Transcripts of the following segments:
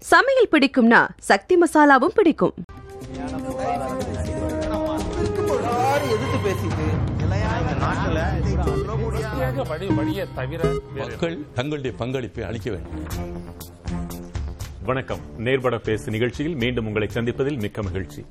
சமையல் பிடிக்கும்னா சக்தி மசாலாவும் பிடிக்கும். மக்கள் தங்களுடைய பங்களிப்பை அளிக்க வேண்டும். வணக்கம். நேர்பட பேசு நிகழ்ச்சியில் மீண்டும் உங்களை சந்திப்பதில் மிக்க மகிழ்ச்சி.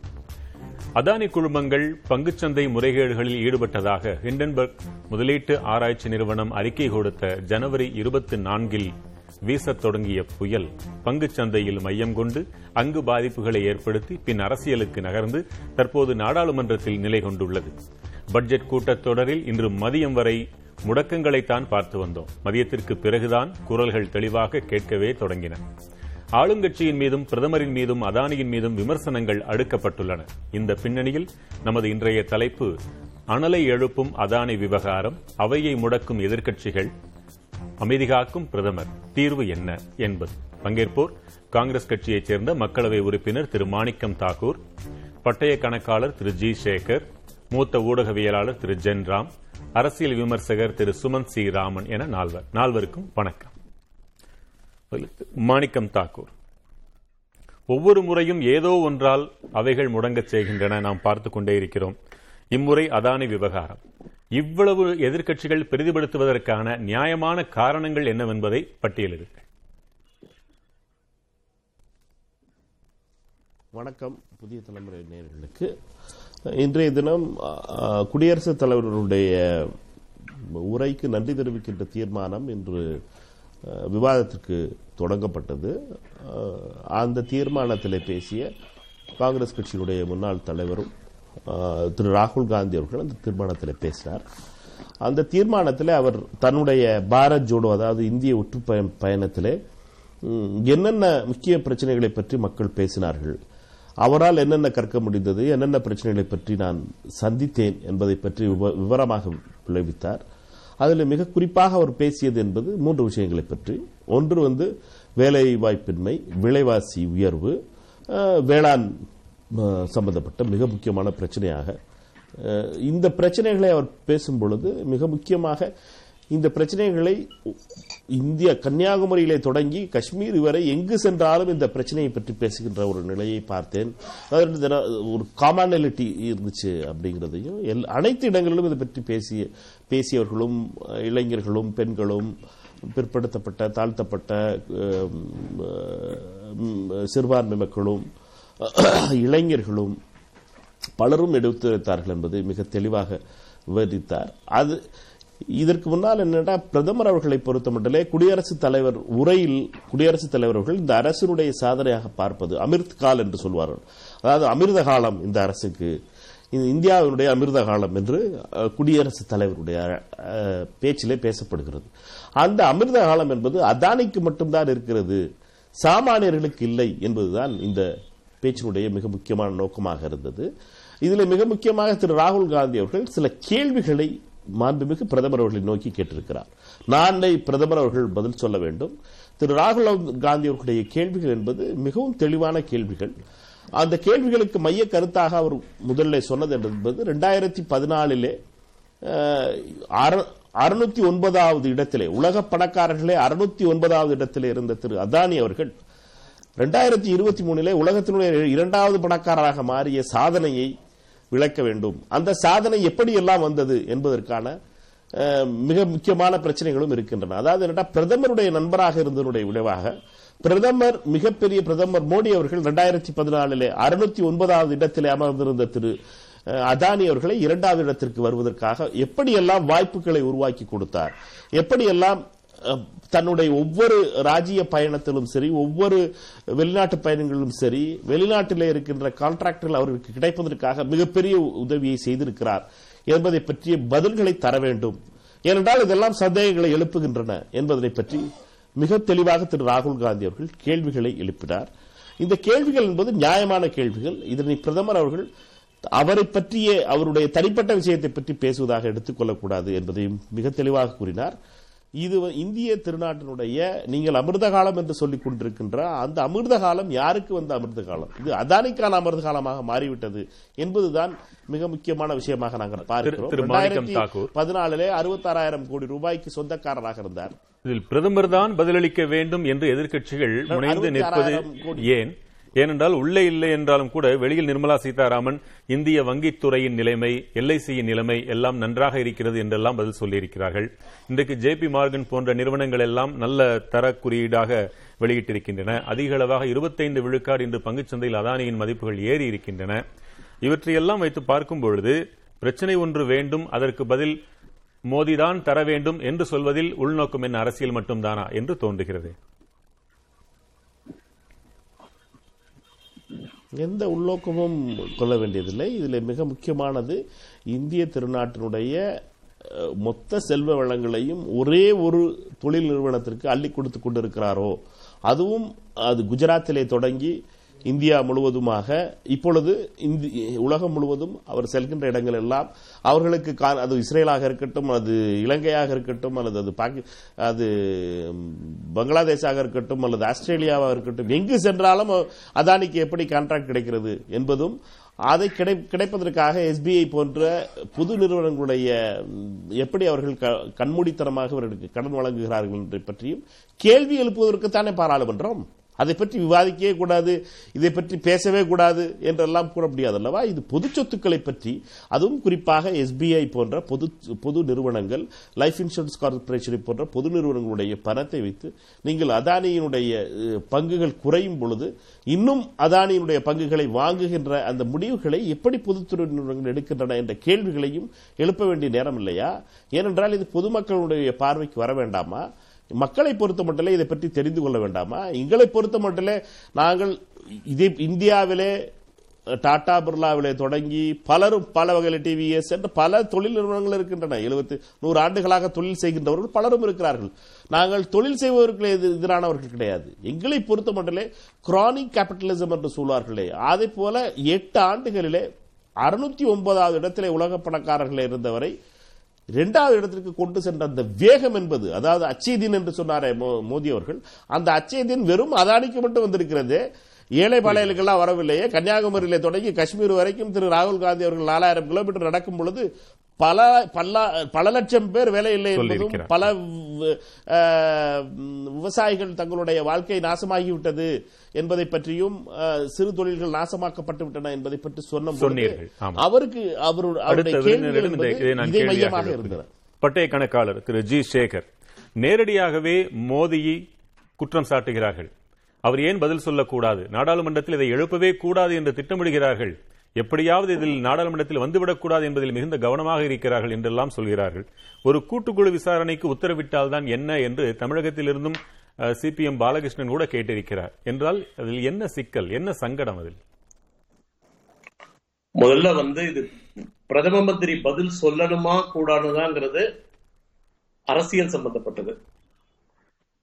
அதானி குழுமங்கள் பங்குச்சந்தை முறைகேடுகளில் ஈடுபட்டதாக ஹிண்டன்பர்க் முதலீட்டு ஆராய்ச்சி நிறுவனம் அறிக்கை கொடுத்த ஜனவரி இருபத்தி நான்கில் வீசத் தொடங்கிய புயல் பங்குச்சந்தையில் மையம் கொண்டு அங்கு பாதிப்புகளை ஏற்படுத்தி பின் அரசியலுக்கு நகர்ந்து தற்போது நாடாளுமன்றத்தில் நிலை கொண்டுள்ளது. பட்ஜெட் கூட்டத்தொடரில் இன்று மதியம் வரை முடக்கங்களைத்தான் பார்த்து வந்தோம். மதியத்திற்கு பிறகுதான் குரல்கள் தெளிவாக கேட்கவே தொடங்கின. ஆளுங்கட்சியின் மீதும் பிரதமரின் மீதும் அதானியின் மீதும் விமர்சனங்கள் அடுக்கப்பட்டுள்ளன. இந்த பின்னணியில் நமது இன்றைய தலைப்பு அனலை எழுப்பும் அதானி விவகாரம் அவையை முடக்கும் எதிர்க்கட்சிகள் அமைதிகாக்கும் பிரதமர். தீர்வு என்ன என்பது. பங்கேற்போர் காங்கிரஸ் கட்சியைச் சேர்ந்த மக்களவை உறுப்பினர் திரு. மாணிக்கம் தாக்கூர் பட்டய கணக்காளர் திரு. ஜி. சேகர் மூத்த ஊடகவியலாளர் திரு. ஜென்ராம் அரசியல் விமர்சகர் திரு. சுமந்த் சி. ராமன் என நால்வர். நால்வருக்கும் வணக்கம். மாணிக்கம் தாக்கூர். ஒவ்வொரு முறையும் ஏதோ ஒன்றால் அவைகள் முடங்கச் செய்கின்றன. நாம் பார்த்துக் கொண்டே இருக்கிறோம். இம்முறை அதானி விவகாரம். இவ்வளவு எதிர்க்கட்சிகள் பிரதிபடுத்துவதற்கான நியாயமான காரணங்கள் என்னவென்பதை பட்டியலிடுங்கள். வணக்கம் புதிய தலைமுறை நேர்களுக்கு இன்றைய தினம் குடியரசுத் தலைவருடைய உரைக்கு நன்றி தெரிவிக்கின்ற தீர்மானம் இன்று விவாதத்திற்கு தொடங்கப்பட்டது. அந்த தீர்மானத்தில் பேசிய காங்கிரஸ் கட்சியினுடைய முன்னாள் தலைவரும் திரு ராகுல் காந்தி அவர்கள் அந்த தீர்மானத்தில் பேசினார் அந்த தீர்மானத்தில் அவர் தன்னுடைய பாரத் ஜோடோ அதாவது இந்திய ஒற்று பயணத்தில் பயணத்திலே என்னென்ன முக்கிய பிரச்சனைகளை பற்றி மக்கள் பேசினார்கள் அவரால் என்னென்ன கற்க முடிந்தது என்னென்ன பிரச்சனைகளை பற்றி நான் சந்தித்தேன் என்பதை பற்றி விவ- விவரமாக விளைவித்தார். அதில் மிக குறிப்பாக அவர் பேசியது என்பது மூன்று விஷயங்களை பற்றி. ஒன்று வந்து வேலை வாய்ப்பின்மை விலைவாசி உயர்வு வேளாண் சம்பந்தப்பட்ட மிக முக்கியமான பிரச்சனையாக இந்த பிரச்சனைகளை அவர் பேசும் பொழுது மிக முக்கியமாக இந்த பிரச்சனைகளை இந்திய கன்னியாகுமரியிலே தொடங்கி காஷ்மீர் வரை எங்கு சென்றாலும் இந்த பிரச்சனையை பற்றி பேசுகின்ற ஒரு நிலையை பார்த்தேன். அதாவது தின- ஒரு காமனாலிட்டி இருந்துச்சு அப்படிங்கிறதையும் எல்- அனைத்து இடங்களிலும் இதை பற்றி பேசிய பேசியவர்களும் இளைஞர்களும் பெண்களும் பிற்படுத்தப்பட்ட தாழ்த்தப்பட்ட சிறுபான்மை மக்களும் இளைஞர்களும் பலரும் எடுத்துரைத்தார்கள் என்பதை மிக தெளிவாக விவரித்தார். அது இதற்கு முன்னால் என்னென்னா பிரதமர் அவர்களை பொறுத்தமட்டிலே குடியரசுத் தலைவர் உரையில் குடியரசுத் தலைவர் அவர்கள் இந்த அரசினுடைய சாதனையாக பார்ப்பது அமிர்த் கால் என்று சொல்வார்கள். அதாவது அமிர்த காலம் இந்த அரசுக்கு இந்தியாவினுடைய அமிர்த காலம் என்று குடியரசுத் தலைவருடைய பேச்சிலே பேசப்படுகிறது. அந்த அமிர்த காலம் என்பது அதானிக்கு மட்டும்தான் இருக்கிறது. சாமானியர்களுக்கு இல்லை என்பதுதான் இந்த பேச்சினுடைய மிக முக்கியமான நோக்கமாக இருந்தது. இதில் மிக முக்கியமாக திரு ராகுல் காந்தி அவர்கள் சில கேள்விகளை மாண்புமிகு பிரதமர் அவர்களை நோக்கி கேட்டிருக்கிறார். நாளை பிரதமர் அவர்கள் பதில் சொல்ல வேண்டும். திரு ராகுல் காந்தி அவர்களுடைய கேள்விகள் என்பது மிகவும் தெளிவான கேள்விகள். அந்த கேள்விகளுக்கு மைய கருத்தாக அவர் முதல்ல சொன்னது என்பது ரெண்டாயிரத்தி பதினாலிலே அறுநூத்தி ஒன்பதாவது இடத்திலே உலக பணக்காரர்களே அறுநூத்தி ஒன்பதாவது இடத்திலே இருந்த திரு அதானி அவர்கள் ரெண்டாயிரத்தி இருபத்தி மூணிலே உலகத்தினுடைய இரண்டாவது பணக்காரராக மாறிய சாதனையை விளக்க வேண்டும். அந்த சாதனை எப்படி எல்லாம் வந்தது என்பதற்கான மிக முக்கியமான பிரச்சனைகளும் இருக்கின்றன. அதாவது என்னடா பிரதமருடைய நண்பராக இருந்ததனுடைய விளைவாக பிரதமர் மிகப்பெரிய பிரதமர் மோடி அவர்கள் ரெண்டாயிரத்தி பதினாலிலே அறுநூத்தி ஒன்பதாவது இடத்திலே அமர்ந்திருந்த திரு அதானி அவர்களை இரண்டாவது இடத்திற்கு வருவதற்காக எப்படியெல்லாம் வாய்ப்புகளை உருவாக்கி கொடுத்தார் எப்படியெல்லாம் தன்னுடைய ஒவ்வொரு ராஜ்ய பயணத்திலும் சரி ஒவ்வொரு வெளிநாட்டு பயணங்களிலும் சரி வெளிநாட்டில் இருக்கின்ற கான்ட்ராக்டர்கள் அவர்களுக்கு கிடைப்பதற்காக மிகப்பெரிய உதவியை செய்திருக்கிறார் என்பதை பற்றிய பதில்களை தர வேண்டும். ஏனென்றால் இதெல்லாம் சந்தேகங்களை எழுப்புகின்றன என்பதை பற்றி மிக தெளிவாக திரு ராகுல் காந்தி அவர்கள் கேள்விகளை எழுப்பினார். இந்த கேள்விகள் என்பது நியாயமான கேள்விகள். இதனை பிரதமர் அவர்கள் அவரை பற்றிய அவருடைய தனிப்பட்ட விஷயத்தை பற்றி பேசுவதாக எடுத்துக்கொள்ளக்கூடாது என்பதையும் மிக தெளிவாக கூறினார். இது இந்திய திருநாட்டினுடைய நீங்கள் அமிர்த காலம் என்று சொல்லிக் கொண்டிருக்கின்ற அந்த அமிர்த காலம் யாருக்கு வந்த அமிர்த காலம் இது அதானிக்கான அமிர்த காலமாக மாறிவிட்டது என்பதுதான் மிக முக்கியமான விஷயமாக நாங்கள் பார்க்கிறோம். பதினாலிலே அறுபத்தாறாயிரம் கோடி ரூபாய்க்கு சொந்தக்காரராக இருந்தார் இதில் பிரதமர் தான் பதிலளிக்க வேண்டும் என்று எதிர்க்கட்சிகள் முனைந்து நிற்பது 66,000 கோடி. ஏன் ஏனென்றால் உள்ளே இல்லை என்றாலும் கூட வெளியில் நிர்மலா சீதாராமன் இந்திய வங்கித்துறையின் நிலைமை எல்ஐசியின் நிலைமை எல்லாம் நன்றாக இருக்கிறது என்றெல்லாம் பதில் சொல்லியிருக்கிறார்கள். இன்றைக்கு ஜேபி மார்கன் போன்ற நிறுவனங்கள் எல்லாம் நல்ல தர குறியீடாக வெளியிட்டிருக்கின்றன. அதிக அளவாக இருபத்தைந்து விழுக்காடு இன்று பங்குச்சந்தையில் அதானியின் மதிப்புகள் ஏறி இருக்கின்றன. இவற்றையெல்லாம் வைத்து பார்க்கும் பொழுது பிரச்சனை ஒன்று வேண்டும் அதற்கு பதில் மோதிதான் தர வேண்டும் என்று சொல்வதில் உள்நோக்கம் என்ன அரசியல் மட்டும்தானா என்று தோன்றுகிறது. எந்த உள்நோக்கமும் கொள்ள வேண்டியதில்லை. இதில் மிக முக்கியமானது இந்திய திருநாட்டினுடைய மொத்த செல்வ வளங்களையும் ஒரே ஒரு தொழில் நிறுவனத்திற்கு அள்ளி கொடுத்து கொண்டிருக்கிறாரோ அதுவும் அது குஜராத்திலே தொடங்கி இந்தியா முழுவதுமாக இப்பொழுது உலகம் முழுவதும் அவர் செல்கின்ற இடங்கள் எல்லாம் அவர்களுக்கு கா- அது இஸ்ரேலாக இருக்கட்டும் அது இலங்கையாக இருக்கட்டும் அல்லது அது பாக்கி அது பங்களாதேஷாக இருக்கட்டும் அல்லது ஆஸ்திரேலியாவாக இருக்கட்டும் எங்கு சென்றாலும் அதானிக்கு எப்படி கான்ட்ராக்ட் கிடைக்கிறது என்பதும் அதை கிடை கிடைப்பதற்காக எஸ்பிஐ போன்ற புது நிறுவனங்களுடைய எப்படி அவர்கள் க- கண்மூடித்தனமாக அவர்களுக்கு கடன் வழங்குகிறார்கள் என்பதை பற்றியும் கேள்வி எழுப்புவதற்குத்தானே பாராளுமன்றம்? அதை பற்றி விவாதிக்கவே கூடாது இதை பற்றி பேசவே கூடாது என்றெல்லாம் கூற முடியாது அல்லவா இது பொது சொத்துக்களை பற்றி அதுவும் குறிப்பாக எஸ்பிஐ போன்ற பொது பொது நிறுவனங்கள் லைஃப் இன்சூரன்ஸ் கார்பரேஷனை போன்ற பொது நிறுவனங்களுடைய பணத்தை வைத்து நீங்கள் அதானியினுடைய பங்குகள் குறையும் பொழுது இன்னும் அதானியினுடைய பங்குகளை வாங்குகின்ற அந்த முடிவுகளை எப்படி பொதுத்துறை நிறுவனங்கள் எடுக்கின்றன என்ற கேள்விகளையும் எழுப்ப வேண்டிய நேரம் இல்லையா? ஏனென்றால் இது பொதுமக்களுடைய பார்வைக்கு வர வேண்டாமா? மக்களை பொறுத்த மட்டிலே இதை பற்றி தெரிந்து கொள்ள வேண்டாமா? எங்களை பொறுத்த மட்டிலே நாங்கள் இதே இந்தியாவிலே டாடா பிர்லாவிலே தொடங்கி பலரும் பல வகையில் டிவிஎஸ் என்று பல தொழில் நிறுவனங்கள் இருக்கின்றன. எழுபத்தி நூறு ஆண்டுகளாக தொழில் செய்கின்றவர்கள் பலரும் இருக்கிறார்கள். நாங்கள் தொழில் செய்பவர்களுக்கு எதிரானவர்கள் கிடையாது. எங்களை பொறுத்த மட்டுமே கிரானிக் கேபிட்டலிசம் என்று சொல்வார்களே அதே போல எட்டு ஆண்டுகளிலே அறுநூத்தி ஒன்பதாவது இடத்திலே உலக பணக்காரர்கள் இருந்தவரை இரண்டாவது இடத்திற்கு கொண்டு சென்ற அந்த வேகம் என்பது அதாவது அச்சேதீன் என்று சொன்னாரே மோடி அவர்கள் அந்த அச்சேதீன் வெறும் அதானிக்கு மட்டும் வந்திருக்கிறது. ஏழை பாளையலுக்கெல்லாம் வரவில்லையே. கன்னியாகுமரியில தொடங்கி காஷ்மீர் வரைக்கும் திரு ராகுல் காந்தி அவர்கள் நாலாயிரம் கிலோமீட்டர் நடக்கும் பொழுது பல பல பல லட்சம் பேர் வேலை இல்லை என்பதும். பல விவசாயிகள் தங்களுடைய வாழ்க்கை நாசமாகிவிட்டது என்பதை பற்றியும் சிறு தொழில்கள் நாசமாக்கப்பட்டு விட்டன என்பதை பற்றி சொன்ன சொன்னீர்கள். அவருக்கு அவருடைய மையமாக. இருந்தன பட்டய கணக்காளர் திரு ஜி சேகர் நேரடியாகவே மோடியை குற்றம் சாட்டுகிறார்கள் அவர் ஏன் பதில் சொல்லக்கூடாது நாடாளுமன்றத்தில் இதை எழுப்பவே கூடாது என்று திட்டமிடுகிறார்கள் எப்படியாவது இதில் நாடாளுமன்றத்தில் வந்துவிடக்கூடாது என்பதில் மிகுந்த கவனமாக இருக்கிறார்கள் என்றெல்லாம் சொல்கிறார்கள். ஒரு கூட்டுக்குழு விசாரணைக்கு உத்தரவிட்டால்தான் என்ன என்று தமிழகத்திலிருந்தும் சிபிஎம் பாலகிருஷ்ணன் கூட கேட்டிருக்கிறார். என்றால் அதில் என்ன சிக்கல் என்ன சங்கடம் அதில்? முதல்ல வந்து இது பிரதம மந்திரி பதில் சொல்லணுமா கூடாதுதாங்கிறது அரசியல் சம்பந்தப்பட்டது.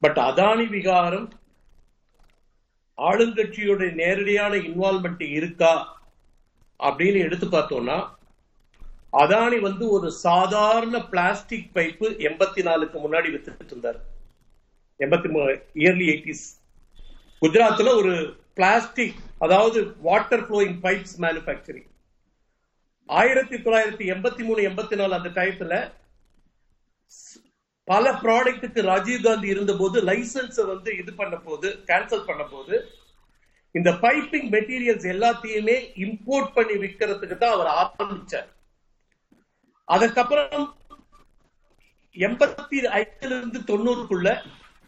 பட் அதானி விகாரம் ஆளுங்கட்சியுடைய நேரடியான இன்வால்மெண்ட் இருக்கா அப்படின்னு எடுத்து பார்த்தோம்னா அதானி வந்து ஒரு சாதாரண பிளாஸ்டிக் பைப்பு எண்பத்தி நாலுக்கு முன்னாடி வித்துட்டு இருந்தார். எண்பத்தி மூணு இயர்லி எயிட்டிஸ் குஜராத்ல ஒரு பிளாஸ்டிக் அதாவது வாட்டர் ஃப்ளோயிங் பைப்ஸ் மேனுஃபேக்சரிங் ஆயிரத்தி தொள்ளாயிரத்தி எண்பத்தி மூணு எண்பத்தி நாலு அந்த டயத்துல பல ப்ராடக்ட்டுக்கு ராஜீவ் காந்தி இருந்த போது லைசன்ஸ் வந்து இது பண்ண போது கேன்சல் பண்ண போது இந்த பைப்பிங் மெட்டீரியல்ஸ் எல்லாத்தையுமே இம்போர்ட் பண்ணி விற்கிறதுக்கு தான் அவர் ஆரம்பிச்சார். அதுக்கப்புறம் எண்பத்தி ஐந்துல இருந்து தொண்ணூறுக்குள்ள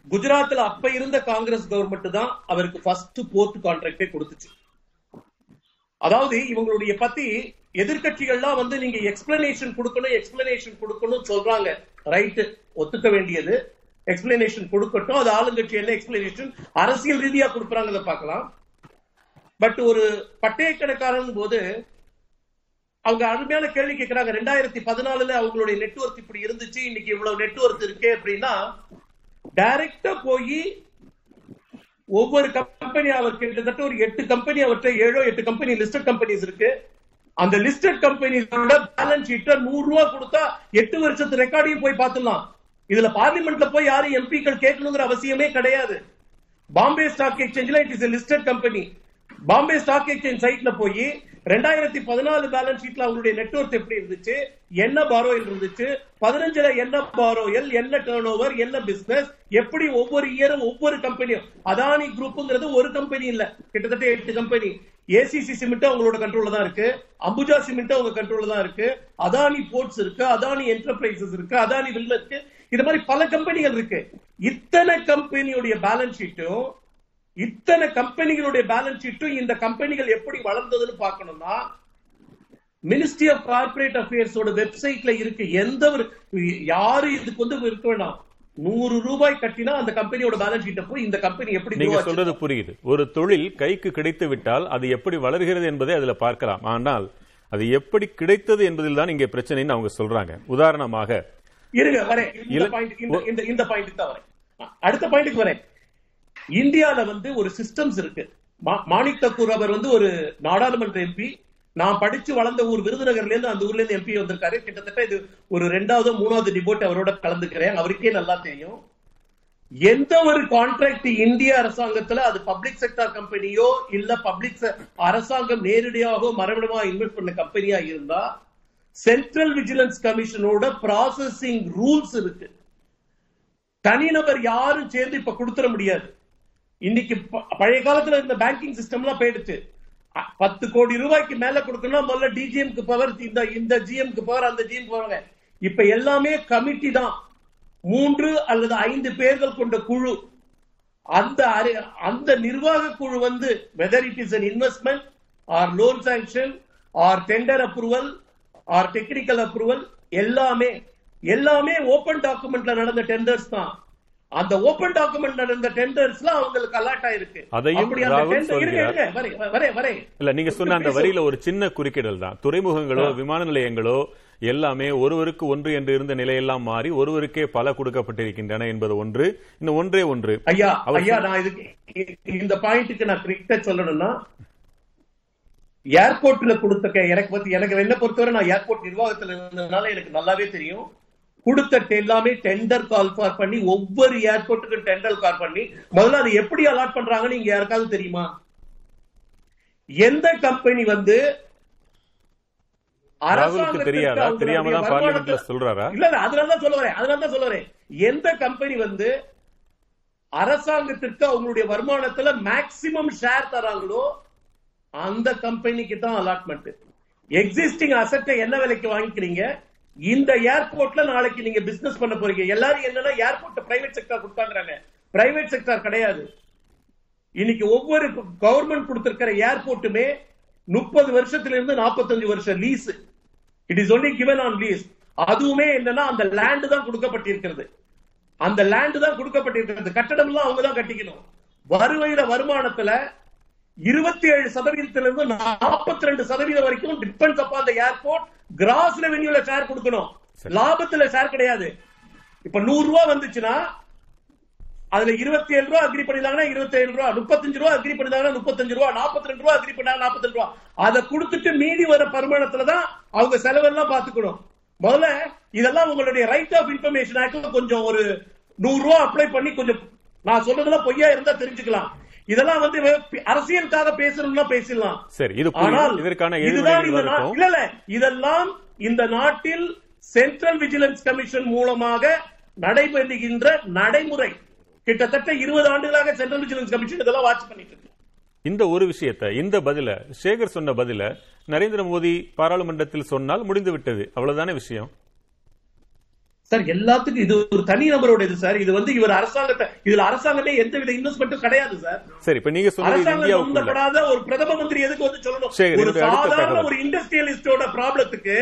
குஜராத்ல அப்ப இருந்த காங்கிரஸ் கவர்மெண்ட் தான் அவருக்கு ஃபர்ஸ்ட் போர்ட் கான்ட்ராக்டே கொடுத்துச்சு. அதாவது இவங்களுடைய பத்தி எதிர்கட்சிகள்லாம் வந்து நீங்க எக்ஸ்பிளனேஷன் கொடுக்கணும் எக்ஸ்பிளனேஷன் கொடுக்கணும் சொல்றாங்க. ரைட்டு ஒத்துக்க வேண்டியது. எக்ஸ்பிளனேஷன் கொடுக்கட்டும். அது ஆளுங்கட்சி என்ன எக்ஸ்பிளனேஷன் அரசியல் ரீதியா கொடுக்குறாங்க பார்க்கலாம். பட் ஒரு பட்டய கணக்காரன் போது அவங்க அருமையான கேள்வி கேட்கிறாங்க ரெண்டாயிரத்தி பதினாலுல அவங்களுடைய நெட்வொர்க் இப்படி இருந்துச்சு இன்னைக்கு இவ்வளவு நெட்வொர்க் இருக்கு அப்படின்னா டைரக்டா போய் ஒவ்வொரு கம்பெனி அவர் கிட்டத்தட்ட ஒரு எட்டு கம்பெனி அவர்கிட்ட ஏழோ எட்டு கம்பெனி லிஸ்டட் கம்பெனிஸ் இருக்கு. அந்த லிஸ்டட் கம்பெனிஸோட பேலன்ஸ் ஷீட்டை நூறு ரூபா கொடுத்தா எட்டு வருஷத்து ரெக்கார்டையும் போய் பார்த்துடலாம். இதுல பார்லிமெண்ட்ல போய் யாரும் எம்பிக்கள் கேட்கணுங்கிற அவசியமே கிடையாது. பாம்பே ஸ்டாக் எக்ஸ்சேஞ்சில் it is listed company Bombay stock exchange சைட்ல போய் ரெண்டாயிரத்தி பதினாலு பேலன்ஸ் ஷீட்ல அவங்களுடைய நெட்வொர்க் எப்படி இருந்துச்சு? என்ன பாரோயில் இருந்துச்சு? பதினஞ்சுல என்ன பாரோயல் என்ன டேர்ன் ஓவர் என்ன பிசினஸ் எப்படி ஒவ்வொரு இயரும் ஒவ்வொரு கம்பெனியும் அதானி குரூப்ங்கிறது ஒரு கம்பெனி இல்ல. கிட்டத்தட்ட எட்டு கம்பெனி ஏசிசி சிமெண்ட் அவங்களோட கண்ட்ரோல்ல தான் இருக்கு. அம்புஜா சிமெண்ட் அவங்க கண்ட்ரோல்ல தான் இருக்கு. அதானி போர்ட்ஸ் இருக்கு. அதானி என்டர்பிரைசஸ் இருக்கு. அதானி வில்ல இருக்கு. இது மாதிரி பல கம்பெனிகள் இருக்கு. இத்தனை கம்பெனியுடைய பேலன்ஸ் ஷீட்டும் இத்தனை கம்பெனிகளுடைய பேலன்ஸ் ஷீட்டும் இந்த கம்பெனிகள் எப்படி வளர்ந்ததுன்னு பார்க்கணும்னா மினிஸ்ட்ரி ஆஃப் கார்பரேட் அஃபேர்ஸோட வெப்சைட்ல இருக்கு எந்த ஒரு யாரு இதுக்கு வந்து இருக்க வேண்டாம் நூறு ரூபாய் கட்டினா அந்த கம்பெனியோட பேலன்ஸ் ஷீட்டை போய் இந்த கம்பெனி எப்படி நீங்க? சொல்றது புரியுது. ஒரு தொழில் கைக்கு கிடைத்து விட்டால் அது எப்படி வளர்கிறது என்பதை அதுல பார்க்கலாம். ஆனால் அது எப்படி கிடைத்தது என்பதில் தான் இங்கே பிரச்சனைன்னு அவங்க சொல்றாங்க. உதாரணமாக இருங்க வரேன். இந்த பாயிண்ட் இந்த பாயிண்ட் தான் வரேன். அடுத்த பாயிண்ட்க்கு வரேன். இந்தியால வந்து ஒரு சிஸ்டம்ஸ் இருக்கு. மா- மாணிக் தக்கூர் அவர் வந்து ஒரு நாடாளுமன்ற எம்பி நான் படிச்சு வளர்ந்த ஊர் விருதுநகர்ல இருந்து அந்த ஊர்ல இருந்து எம்பி வந்திருக்காரு. கிட்டத்தட்ட இது ஒரு ரெண்டாவது மூணாவது டிபோட் அவரோட கலந்துக்கிறேன். அவருக்கே நல்லா தெரியும். எந்த ஒரு கான்ட்ராக்ட் இந்திய அரசாங்கத்துல அது பப்ளிக் செக்டார் கம்பெனியோ இல்ல பப்ளிக் அரசாங்கம் நேரடியாக மறைமுகமா இன்வெஸ்ட் பண்ண கம்பெனியா இருந்தா சென்ட்ரல் விஜிலன்ஸ் கமிஷனோட ப்ராசஸிங் ரூல்ஸ் இருக்கு. தனிநபர் யாரும் சேர்ந்து இப்ப கொடுத்துட முடியாது. இன்னைக்கு ப- பழைய காலத்துல இந்த பேங்கிங் சிஸ்டம்லாம் போயிடுச்சு. பத்து கோடி ரூபாய்க்கு மேல கொடுக்கணும் முதல்ல டிஜிஎம்க்கு பவர் இந்த இந்த ஜிஎம்க்கு பவர் அந்த ஜிஎம் போவாங்க இப்ப எல்லாமே கமிட்டி தான். மூன்று அல்லது ஐந்து பேர்கள் கொண்ட குழு. அந்த அந்த நிர்வாக குழு வந்து whether it is an investment or loan sanction or tender approval or technical approval எல்லாமே எல்லாமே ஓபன் டாக்குமெண்ட்ல நடந்த டெண்டர்ஸ் தான். அந்த ஓபன் டாக்குமெண்ட் நடந்த டெண்டர்ஸ்ல அவங்களுக்கு அலாட் ஆயிருக்கு. அதையும் ராகுல். இல்ல நீங்க சொன்ன அந்த வரியில ஒரு சின்ன குறுக்கிடல் தான். துறைமுகங்களோ விமான நிலையங்களோ எல்லாமே ஒருவருக்கு ஒன்று என்று இருந்த நிலையெல்லாம் மாறி ஒருவருக்கே பல கொடுக்கப்பட்டிருக்கின்றன என்பது ஒன்று. இன்னும் ஒன்றே ஒன்று. ஐயா ஐயா நான் இதுக்கு இந்த பாயிண்ட்டுக்கு நான் கரெக்டா சொல்லணும்னா ஏர்போர்ட்ல கொடுத்த எனக்கு பத்தி எனக்கு என்ன பொறுத்தவரை நான் ஏர்போர்ட் நிர்வாகத்துல இருந்ததுனால எனக்கு நல்லாவே தெரியும். கொடுத்த எல்லாமே டெண்டர் கால் ஃபார் பண்ணி ஒவ்வொரு ஏர்போர்ட்டுக்கும் டெண்டர் கால் பண்ணி முதல்ல அது எப்படி அலாட் பண்றாங்கன்னு இங்க யாருக்காவது தெரியுமா? எந்த கம்பெனி வந்து ராகுலுக்கு தெரியாதா? தெரியாம தான் பார்லிமெண்ட்ல சொல்றாரா? இல்ல இல்ல அதனால தான் சொல்ல வரேன் அதனால தான் சொல்ல வரேன் எந்த கம்பெனி வந்து அரசாங்கத்திற்கு அவங்களுடைய வருமானத்துல மேக்சிமம் ஷேர் தராங்களோ அந்த கம்பெனிக்கு தான் அலாட்மெண்ட் எக்ஸிஸ்டிங் அசட்டை என்ன விலைக்கு வாங்கிக்கிறீங்க? இந்த ஏர்போர்ட்ல நாளைக்கு நீங்க பிசினஸ் பண்ண போறீங்க. எல்லாரும் என்னன்னா ஏர்போர்ட் பிரைவேட் செக்டர் கொடுத்தாங்கிறாங்க. பிரைவேட் செக்டர் கிடையாது. இன்னைக்கு ஒவ்வொரு கவர்மெண்ட் கொடுத்திருக்கிற ஏர்போர்ட்டுமே முப்பது வருஷத்துல இருந்து நாற்பத்தஞ்சு வருஷம் lease it is only given on lease அதுவுமே என்னன்னா அந்த லேண்ட் தான் கொடுக்கப்பட்டிருக்கிறது. அந்த லேண்ட் தான் கொடுக்கப்பட்டிருக்கிறது. கட்டடம் எல்லாம் அவங்க தான் கட்டிக்கணும். வருவையில வருமானத்துல இருபத்தி ஏழு சதவீதத்திலிருந்து நாற்பத்தி ரெண்டு சதவீதம் வரைக்கும் டிபெண்ட்ஸ் அப்பா அந்த ஏர்போர்ட் கிராஸ் ரெவென்யூல ஷேர் கொடுக்கணும். லாபத்துல ஷேர் கிடையாது. இப்ப நூறு ரூபாய் வந்துச்சுன்னா அதுல இருபத்தி ஏழு ரூபா அக்ரி பண்ணிருந்தாங்கன்னா இருபத்தி ஏழு ரூபா முப்பத்தஞ்சு ரூபா அக்ரி பண்ணிருந்தாங்கன்னா முப்பத்தஞ்சு ரூபா நாற்பத்தி ரெண்டு ரூபா அக்ரி பண்ணாங்க நாற்பத்தி ரூபா. அதை கொடுத்துட்டு மீதி வர பரிமாணத்துல தான் அவங்க செலவெல்லாம் பாத்துக்கணும் முதல்ல இதெல்லாம் உங்களுடைய ரைட் ஆஃப் இன்ஃபர்மேஷன் ஆக்ட்ல கொஞ்சம் ஒரு நூறு ரூபா அப்ளை பண்ணி கொஞ்சம் நான் சொல்றதெல்லாம் பொய்யா இருந்தா தெரிஞ்சுக்கலாம். இதெல்லாம் வந்து அரசியலுக்காக பேசணும்னா பேசிடலாம். சரி இது ஆனால். இதற்கான இதுதான் இல்ல இல்ல இதெல்லாம் இந்த நாட்டில் சென்ட்ரல் விஜிலன்ஸ் கமிஷன் மூலமாக நடைபெறுகின்ற நடைமுறை. கிட்டத்தட்ட இருபது ஆண்டுகளாக சென்ட்ரல் விஜிலன்ஸ் கமிஷன் இதெல்லாம் வாட்ச் பண்ணிட்டு இருக்கு. இந்த ஒரு விஷயத்தை இந்த பதில சேகர் சொன்ன பதில நரேந்திர மோடி பாராளுமன்றத்தில் சொன்னால் முடிந்து விட்டது அவ்வளவுதானே விஷயம்? சார் எல்லாத்துக்கும் இது ஒரு தனி நபரோட இது சார். இது வந்து இவர் அரசாங்கத்தை இதுல அரசாங்கமே எந்த வித இன்வெஸ்ட்மெண்ட்டும் கிடையாது சார். சரி இப்ப நீங்க சம்பந்தப்படாத ஒரு பிரதம மந்திரி எதுக்கு வந்து சொல்லணும்? ஒரு சாதாரண. ஒரு இண்டஸ்ட்ரியலிஸ்டோட ப்ராப்ளத்துக்கு.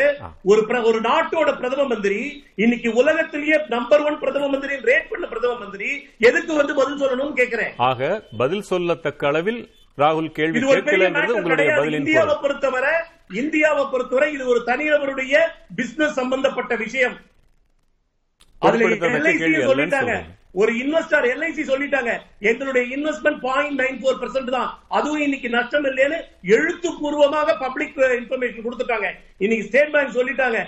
ஒரு ஒரு நாட்டோட பிரதம மந்திரி இன்னைக்கு உலகத்திலேயே நம்பர் ஒன் பிரதம மந்திரி ரேட் பண்ண பிரதம மந்திரி எதுக்கு வந்து பதில் சொல்லணும்னு கேக்குறேன் ஆக பதில் சொல்லத்தக்க அளவில் ராகுல் கேள்வி கேட்கலன்றது உங்களுடைய. பதிலின் இந்தியாவை பொறுத்தவரை இந்தியாவை பொறுத்தவரை இது ஒரு தனிநபருடைய பிசினஸ் சம்பந்தப்பட்ட விஷயம். அதுல சொல்லிட்டாங்க. ஒரு இன்வெஸ்டர் எல்ஐசி சொல்லிட்டாங்க. எங்களுடைய investment point nine four percent தான். அதுவும் இன்னைக்கு நஷ்டம் இல்லைன்னு எழுத்துப்பூர்வமாக பப்ளிக் இன்ஃபர்மேஷன் கொடுத்துட்டாங்க. இன்னைக்கு ஸ்டேட் பேங்க் சொல்லிட்டாங்க.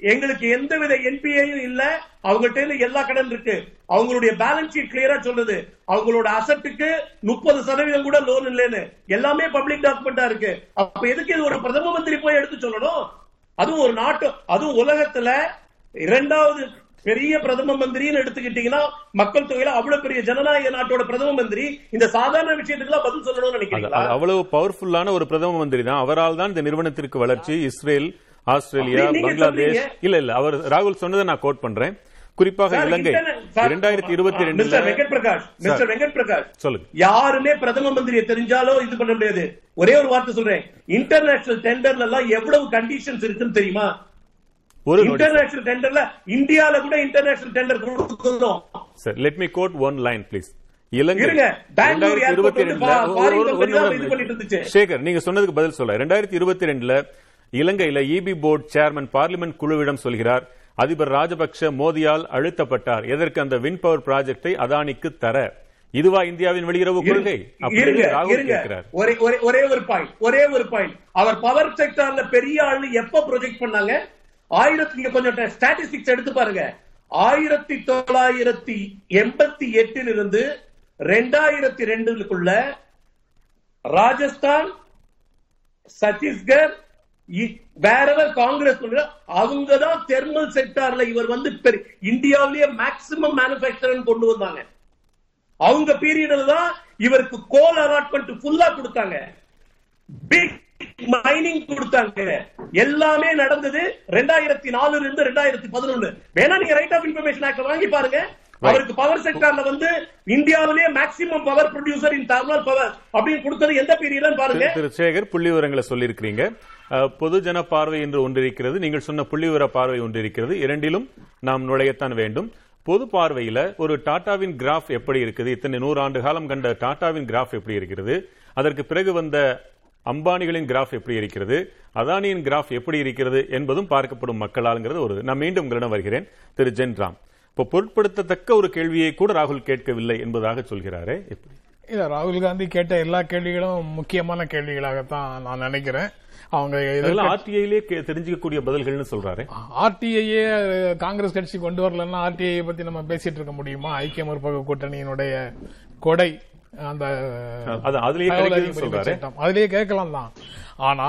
எங்களுக்கு எந்தவித என்பிஐயும் இல்ல. அவங்கள்ட்ட இருந்து எல்லா கடன் இருக்கு. அவங்களுடைய பேலன்ஸ் ஷீட் கிளியரா சொல்லுது. அவங்களோட அசட்டுக்கு முப்பது சதவீதம் கூட லோன் இல்லைன்னு. எல்லாமே பப்ளிக் டாக்குமெண்டா இருக்கு. அப்ப எதுக்கு இது ஒரு பிரதம மந்திரி போய் எடுத்து சொல்லணும்? அதுவும் ஒரு நாட்டு அதுவும் உலகத்துல இரண்டாவது பெரிய பிரதம மந்திரின்னு எடுத்துக்கிட்டீங்கன்னா மக்கள் தொகையில அவ்வளவு பெரிய ஜனநாயக நாட்டோட பிரதம மந்திரி இந்த சாதாரண விஷயத்துக்குலாம் பதில் சொல்லணும்னு அது அவ்வளவு பவர்ஃபுல்லான ஒரு பிரதம மந்திரி தான். அவரால் தான் இந்த நிறுவனத்திற்கு வளர்ச்சி. Israel Australia Bangladesh. இல்ல இல்ல அவர் ராகுல் சொன்னதை நான் கோட் பண்றேன். குறிப்பாக இலங்கை. இரண்டாயிரத்தி இருபத்தி வெங்கட் ரெண்டுல பிரகாஷ் மிஸ்டர் வெங்கட் பிரகாஷ் சொல்லுங்க. யாருமே பிரதம மந்திரியை தெரிஞ்சாலும் இது பண்ண முடியாது. ஒரே ஒரு வார்த்தை சொல்றேன். இன்டர்நேஷனல் டெண்டர்ல எல்லாம் எவ்வளவு கண்டிஷன்ஸ் இருக்குன்னு தெரியுமா? ஒரு. இன்டர்நேஷனல் டெண்டர்ல இந்தியால கூட இன்டர்நேஷனல் டெண்டர் கொடுக்கணும். Sir let me quote one line please. Shekar நீங்க சொன்னதுக்கு பதில் சொல்ல. ரெண்டாயிரத்தி இருபத்தி ரெண்டுல இலங்கையில இபி போர்டு சேர்மன் பார்லிமெண்ட் குழுவிடம் சொல்கிறார் அதிபர் ராஜபக்ஷ மோதியால் அழுத்தப்பட்டார். எதற்கு அந்த வின் பவர் ப்ராஜெக்டை அதானிக்கு தர? இதுவா இந்தியாவின் வெளியுறவு கொள்கை? ஒரே ஒரு பாயிண்ட் ஒரே ஒரு பாயிண்ட் அவர் பவர் செக்டார்ல பெரிய ஆளு எப்ப ப்ரொஜெக்ட் பண்ணாங்க? ஆயிரத்தி கொஞ்சம் ஸ்டாட்டிஸ்டிக்ஸ் எடுத்து பாருங்க. ஆயிரத்தி தொள்ளாயிரத்தி எண்பத்தி எட்டில் இருந்து ரெண்டாயிரத்தி ரெண்டுக்குள்ள ராஜஸ்தான் சத்தீஸ்கர் வேறவர் காங்கிரஸ் அவங்க தான் தெர்மல் செக்டார்ல இவர் வந்து இந்தியாவிலேயே மேக்சிமம் மேனுபேக்சர் கொண்டு வந்தாங்க. அவங்க பீரியட்ல தான் இவருக்கு கோல் அலாட்மெண்ட் ஃபுல்லா கொடுத்தாங்க. பிக் மைனிங் கொடுத்தாங்க. எல்லாமே நடந்தது ரெண்டாயிரத்தி நாலுல இருந்து ரெண்டாயிரத்தி பதினொன்னு. வேணா நீங்க ரைட் ஆஃப் இன்ஃபர்மேஷன் ஆக்ட் வாங்கி பாருங்க. அவருக்கு பவர் செக்டார்ல வந்து இந்தியாவிலேயே maximum power producer in thermal power அப்படின்னு கொடுத்தது எந்த பீரியட்னு பாருங்க. திரு சேகர் புள்ளி விவரங்களை சொல்லியிருக்கிறீங்க. பொதுஜன பார்வை என்று ஒன்று இருக்கிறது. நீங்கள் சொன்ன புள்ளி விவர பார்வை ஒன்று இருக்கிறது. இரண்டிலும் நாம் நுழையத்தான் வேண்டும். பொது பார்வையில ஒரு டாடாவின் கிராஃப் எப்படி இருக்குது? இத்தனை நூறு ஆண்டு காலம் கண்ட டாடாவின் கிராஃப் எப்படி இருக்கிறது? அதற்கு பிறகு வந்த அம்பானிகளின் கிராஃப் எப்படி இருக்கிறது அதானியின் கிராஃப் எப்படி இருக்கிறது என்பதும் பார்க்கப்படும் மக்களாலுங்கிறது ஒரு நான் மீண்டும் உங்களிடம் வருகிறேன் திரு ஜென்ராம் இப்போ பொருட்படுத்தத்தக்க ஒரு கேள்வியை கூட ராகுல் கேட்கவில்லை என்பதாக சொல்கிறாரே எப்படி? இல்ல ராகுல் காந்தி கேட்ட எல்லா கேள்விகளும் முக்கியமான கேள்விகளாகத்தான் நான் நினைக்கிறேன். அவங்க அதெல்லாம் ஆர்டிஐலே தெரிஞ்சுக்கக்கூடிய பதில்கள்னு சொல்றாரு. ஆர்டிஐயே காங்கிரஸ் கட்சி கொண்டு வரலன்னா ஆர்டிஐ பத்தி நம்ம பேசிட்டு இருக்க முடியுமா? ஐக்கிய முற்போக்கு கூட்டணியினுடைய கொடை. அந்த அது அதுலயே கேட்கலாம் தான். ஆனா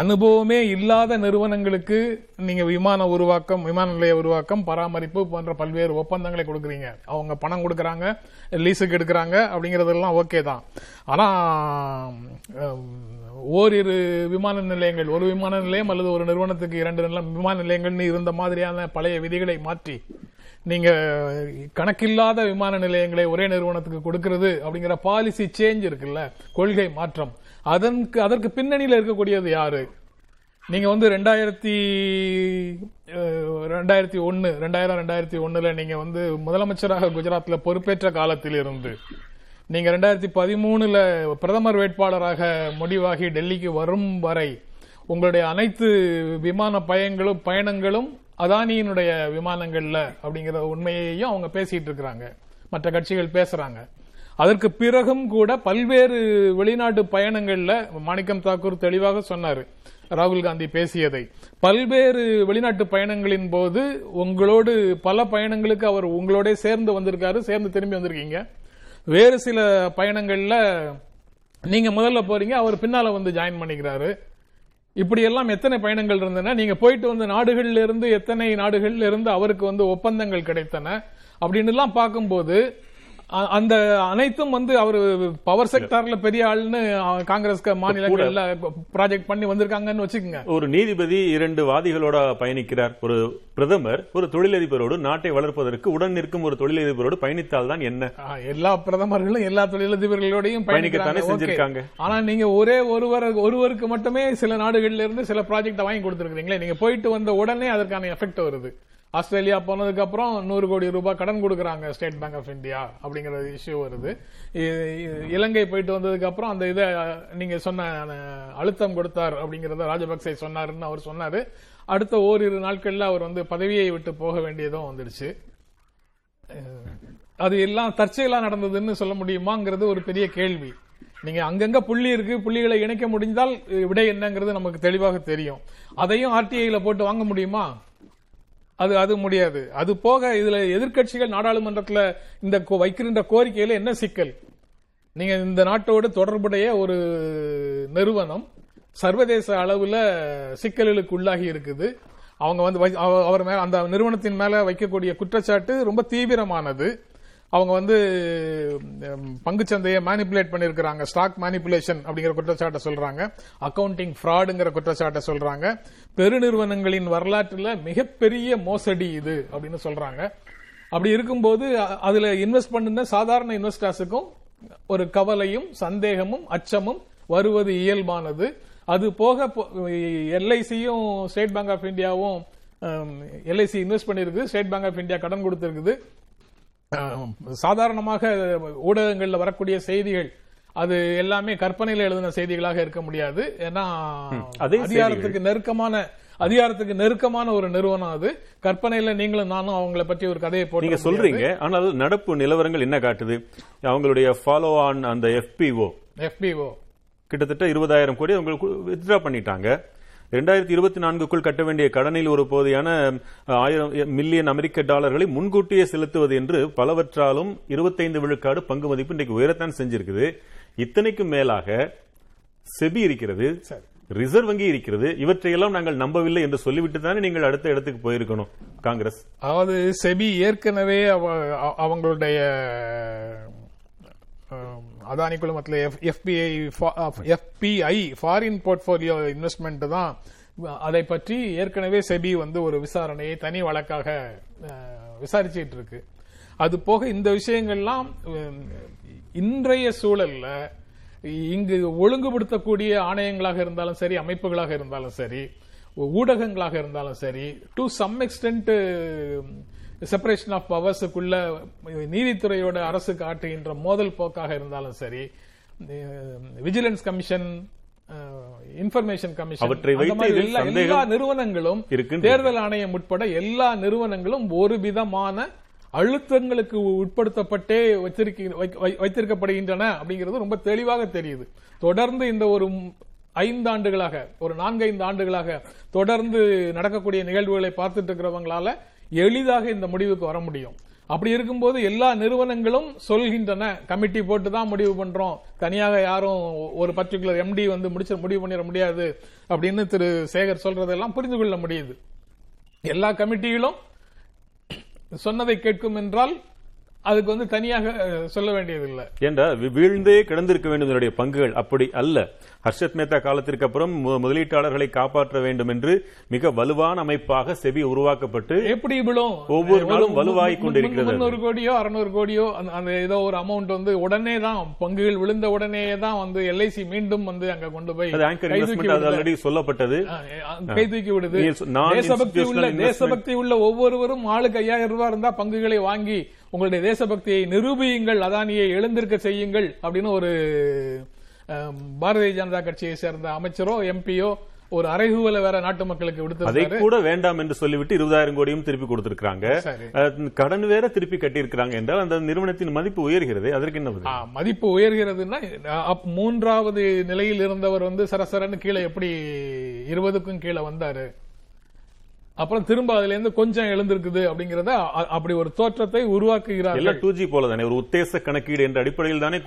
அனுபவமே இல்லாத நிறுவனங்களுக்கு நீங்க விமான உருவாக்கம் விமான நிலைய உருவாக்கம் பராமரிப்பு போன்ற பல்வேறு ஒப்பந்தங்களை கொடுக்குறீங்க. அவங்க பணம் கொடுக்கறாங்க லீஸுக்கு எடுக்கிறாங்க அப்படிங்கறதெல்லாம் ஓகே தான். ஆனா ஓரிரு விமான நிலையங்கள் ஒரு விமான நிலையம் அல்லது ஒரு நிறுவனத்துக்கு இரண்டு விமான நிலையங்கள்னு இருந்த மாதிரியான பழைய விதிகளை மாற்றி நீங்க கணக்கில்லாத விமான நிலையங்களை ஒரே நிறுவனத்துக்கு கொடுக்கிறது அப்படிங்கிற பாலிசி சேஞ்ச் இருக்குல்ல? கொள்கை மாற்றம். அதற்கு அதற்கு பின்னணியில் இருக்கக்கூடியது யாரு? நீங்க வந்து ரெண்டாயிரத்தி ரெண்டாயிரத்தி ஒன்னு ரெண்டாயிரம் ரெண்டாயிரத்தி ஒன்னுல நீங்க வந்து முதலமைச்சராக குஜராத்ல பொறுப்பேற்ற காலத்தில் இருந்து நீங்க ரெண்டாயிரத்தி பதிமூணுல பிரதமர் வேட்பாளராக முடிவாகி டெல்லிக்கு வரும் வரை உங்களுடைய அனைத்து விமான பயங்களும் பயணங்களும் அதானியினுடைய விமானங்கள்ல அப்படிங்கிற உண்மையையும் அவங்க பேசிட்டு இருக்கிறாங்க. மற்ற கட்சிகள் பேசுறாங்க. அதற்கு பிறகும் கூட பல்வேறு வெளிநாட்டு பயணங்கள்ல மாணிக்கம் தாக்கூர் தெளிவாக சொன்னாரு. ராகுல் காந்தி பேசியதை. பல்வேறு வெளிநாட்டு பயணங்களின் போது உங்களோடு பல பயணங்களுக்கு அவர் உங்களோட சேர்ந்து வந்திருக்காரு. சேர்ந்து திரும்பி வந்திருக்கீங்க. வேறு சில பயணங்கள்ல நீங்க முதல்ல போறீங்க. அவர் பின்னால வந்து ஜாயின் பண்ணிக்கிறாரு. இப்படியெல்லாம் எத்தனை பயணங்கள் இருந்தன? நீங்க போயிட்டு வந்த நாடுகள்ல இருந்து எத்தனை நாடுகள்ல இருந்து அவருக்கு வந்து ஒப்பந்தங்கள் கிடைத்தன? அப்படின்னு எல்லாம் பார்க்கும்போது அந்த அனைத்தும் வந்து அவர் பவர் செக்டார்ல பெரிய ஆள்னு காங்கிரஸ் மாநிலங்கள்ல ப்ராஜெக்ட் பண்ணி வந்திருக்காங்கன்னு வச்சுக்கோங்க. ஒரு நீதிபதி இரண்டு வாதிகளோட பயணிக்கிறார். ஒரு பிரதமர் ஒரு தொழிலதிபரோடு நாட்டை வளர்ப்பதற்கு உடன் நிற்கும் ஒரு தொழிலதிபரோடு பயணித்தால் தான் என்ன எல்லா பிரதமர்களும் எல்லா தொழிலதிபர்களோடையும் பயணிக்கத்தானே. செஞ்சிருக்காங்க. ஆனா நீங்க ஒரே ஒருவர் ஒருவருக்கு மட்டுமே சில நாடுகள்ல இருந்து சில ப்ராஜெக்ட் வாங்கி கொடுத்திருக்கீங்களே நீங்க போயிட்டு வந்த உடனே அதற்கான எஃபெக்ட் வருது. ஆஸ்திரேலியா போனதுக்கப்புறம் நூறு கோடி ரூபாய் கடன் கொடுக்குறாங்க ஸ்டேட் பேங்க் ஆஃப் இந்தியா அப்படிங்கிற இஷ்யூ வருது. இலங்கை போயிட்டு வந்ததுக்கப்புறம் அந்த இதை நீங்க சொன்ன அழுத்தம் கொடுத்தார் அப்படிங்கறத ராஜபக்சே சொன்னாருன்னு அவர் சொன்னாரு. அடுத்த ஓரிரு நாட்களில் அவர் வந்து பதவியை விட்டு போக வேண்டியதும் வந்துடுச்சு. அது எல்லாம் தற்செயலா நடந்ததுன்னு சொல்ல முடியுமாங்கிறது ஒரு பெரிய கேள்வி. நீங்க அங்கங்க புள்ளி இருக்கு புள்ளிகளை இணைக்க முடிந்தால் விடை என்னங்கிறது நமக்கு தெளிவாக தெரியும். அதையும் ஆர்டிஐல போட்டு வாங்க முடியுமா? அது அது முடியாது. அது போக இதுல எதிர்க்கட்சிகள் நாடாளுமன்றத்தில் இந்த கோ- வைக்கின்ற கோரிக்கையில என்ன சிக்கல்? நீங்க இந்த நாட்டோடு தொடர்புடைய ஒரு நிறுவனம் சர்வதேச அளவில் சிக்கல்களுக்கு உள்ளாகி இருக்குது. அவங்க வந்து வை- அவ- அவர் மேல அந்த நிறுவனத்தின் மேல வைக்கக்கூடிய குற்றச்சாட்டு ரொம்ப தீவிரமானது. அவங்க வந்து பங்குச்சந்தையை மேனிப்புலேட் பண்ணியிருக்கிறாங்க. ஸ்டாக் மேனிப்புலேஷன் அப்படிங்கிற குற்றச்சாட்டை சொல்றாங்க. அக்கவுண்டிங் ஃப்ராடுங்கிற குற்றச்சாட்டை சொல்றாங்க. பெருநிறுவனங்களின் வரலாற்றில் மிகப்பெரிய மோசடி இது அப்படின்னு சொல்றாங்க. அப்படி இருக்கும்போது அதுல இன்வெஸ்ட் பண்ணுன சாதாரண இன்வெஸ்டர்ஸுக்கும் ஒரு கவலையும் சந்தேகமும் அச்சமும் வருவது இயல்பானது. அது போக எல்ஐசியும் ஸ்டேட் பேங்க் ஆஃப் இந்தியாவும் எல்ஐசி இன்வெஸ்ட் பண்ணிருக்கு ஸ்டேட் பேங்க் ஆஃப் இந்தியா கடன் கொடுத்திருக்குது. சாதாரணமாக ஊடகங்கள்ல வரக்கூடிய செய்திகள் அது எல்லாமே கற்பனையில எழுதின செய்திகளாக இருக்க முடியாது. ஏன்னா அதே அதிகாரத்துக்கு நெருக்கமான அதிகாரத்துக்கு நெருக்கமான ஒரு நிறுவனம் அது. கற்பனையில நீங்களும் நானும் அவங்கள பற்றி ஒரு கதையை போட்டு நீங்க சொல்றீங்க ஆனால் நடப்பு நிலவரங்கள் என்ன காட்டுது? அவங்களுடைய ஃபாலோ ஆன் அந்த எஃபிஓ எஃபிஓ கிட்டத்தட்ட இருபதாயிரம் கோடி அவங்க வித்ட்ரா பண்ணிட்டாங்க. ரெண்டாயிரத்தி இருபத்தி நான்குக்குள் கட்ட வேண்டிய கடனில் ஒரு போதையான ஆயிரம் மில்லியன் அமெரிக்க டாலர்களை முன்கூட்டியே செலுத்துவது என்று பலவற்றாலும் இருபத்தைந்து விழுக்காடு பங்கு மதிப்பு இன்றைக்கு உயரத்தான் செஞ்சிருக்குது. இத்தனைக்கும் மேலாக செபி இருக்கிறது ரிசர்வ் வங்கி இருக்கிறது. இவற்றையெல்லாம் நாங்கள் நம்பவில்லை என்று சொல்லிவிட்டு தானே நீங்கள் அடுத்த இடத்துக்கு போயிருக்கணும். காங்கிரஸ். அதாவது செபி ஏற்கனவே அவங்களுடைய Adani குழுமத்தில் FPI FPI foreign portfolio investment தான். அதை பற்றி ஏற்கனவே செபி வந்து ஒரு விசாரணையை தனி வழக்காக uh, விசாரிச்சிட்டு இருக்கு அது போக இந்த விஷயங்கள்லாம் um, இன்றைய சூழல்ல இங்கு ஒழுங்குபடுத்தக்கூடிய ஆணையங்களாக இருந்தாலும் சரி அமைப்புகளாக இருந்தாலும் சரி ஊடகங்களாக இருந்தாலும் சரி to some extent separation of பவர்ஸுக்குள்ள நீதித்துறையோட அரசு காட்டுகின்ற மோதல் போக்காக இருந்தாலும் சரி விஜிலன்ஸ் கமிஷன் இன்ஃபர்மேஷன் கமிஷன் எல்லா- நிறுவனங்களும். தேர்தல் ஆணையம் உட்பட எல்லா நிறுவனங்களும் ஒரு விதமான அழுத்தங்களுக்கு உட்படுத்தப்பட்டே வைத்திருக்கப்படுகின்றன அப்படிங்கிறது ரொம்ப தெளிவாக தெரியுது தொடர்ந்து இந்த ஒரு ஐந்து ஆண்டுகளாக ஒரு நான்கைந்து ஆண்டுகளாக தொடர்ந்து நடக்கக்கூடிய நிகழ்வுகளை பார்த்துட்டு இருக்கிறவங்களால எளிதாக இந்த முடிவுக்கு வர முடியும். அப்படி இருக்கும்போது எல்லா நிறுவனங்களும் சொல்கின்றன கமிட்டி போட்டு தான் முடிவு பண்றோம். தனியாக யாரும் ஒரு பர்டிகுலர் எம்டி வந்து முடிச்ச முடிவு பண்ணிட முடியாது அப்படின்னு திரு சேகர் சொல்றதெல்லாம் புரிந்து கொள்ள முடியுது. எல்லா கமிட்டியிலும் சொன்னதை கேட்கும் என்றால் அதுக்கு வந்து தனியாக சொல்ல வேண்டியதில்லை. வி- வீழ்ந்தே கிடந்திருக்க வேண்டும் இதனுடைய பங்குகள் அப்படி அல்ல. ஹர்ஷத் மேத்தா காலத்திற்கு அப்புறம் முதலீட்டாளர்களை காப்பாற்ற வேண்டும் என்று மிக வலுவான அமைப்பாக செபி உருவாக்கப்பட்டு எப்படி விழும் ஒவ்வொரு நாளும் முன்- கொண்டிருக்கிறது. முன்னூறு கோடியோ அறுநூறு கோடியோ அந்த- ஏதோ ஒரு அமௌண்ட் வந்து உடனே தான் பங்குகள் விழுந்த உடனே தான் வந்து எல்ஐசி மீண்டும் வந்து அங்க கொண்டு போய் ஆங்கர் இன்வெஸ்ட்மெண்ட் அது. ஆல்ரெடி சொல்லப்பட்டது. கை தூக்கி விடுது. தேசபக்தி உள்ள தேசபக்தி உள்ள ஒவ்வொருவரும் ஆளுக்கு ஐயாயிரம் ரூபாய் இருந்தா பங்குகளை வாங்கி உங்களுடைய தேசபக்தியை நிரூபியுங்கள் அதானியை எழுந்திருக்க செய்யுங்கள் அப்படின்னு ஒரு பாரதிய ஜனதா கட்சியை சேர்ந்த அமைச்சரோ எம்பியோ ஒரு அறைகூவலை வேற நாட்டு மக்களுக்கு அதை விடுத்திருக்காரு கூட வேண்டாம் என்று சொல்லிவிட்டு இருபதாயிரம் கோடியும் திருப்பி கொடுத்திருக்காங்க கடன் வேற திருப்பி கட்டியிருக்கிறாங்க என்றால் அந்த நிறுவனத்தின் மதிப்பு உயர்கிறது அதற்கு என்ன மதிப்பு உயர்கிறதுன்னா அப்- மூன்றாவது நிலையில் இருந்தவர் வந்து சரசரன்னு கீழே எப்படி இருபதுக்கும் கீழே வந்தாரு? அப்புறம் திரும்ப அதுல இருந்து கொஞ்சம் எழுந்திருக்குது அப்படிங்கறத அப்படி ஒரு தோற்றத்தை உருவாக்குகிறார்கள். எல்லாம் டூ ஜி போல தானே ஒரு உத்தேச கணக்கீடு என்ற அடிப்படையில் தானே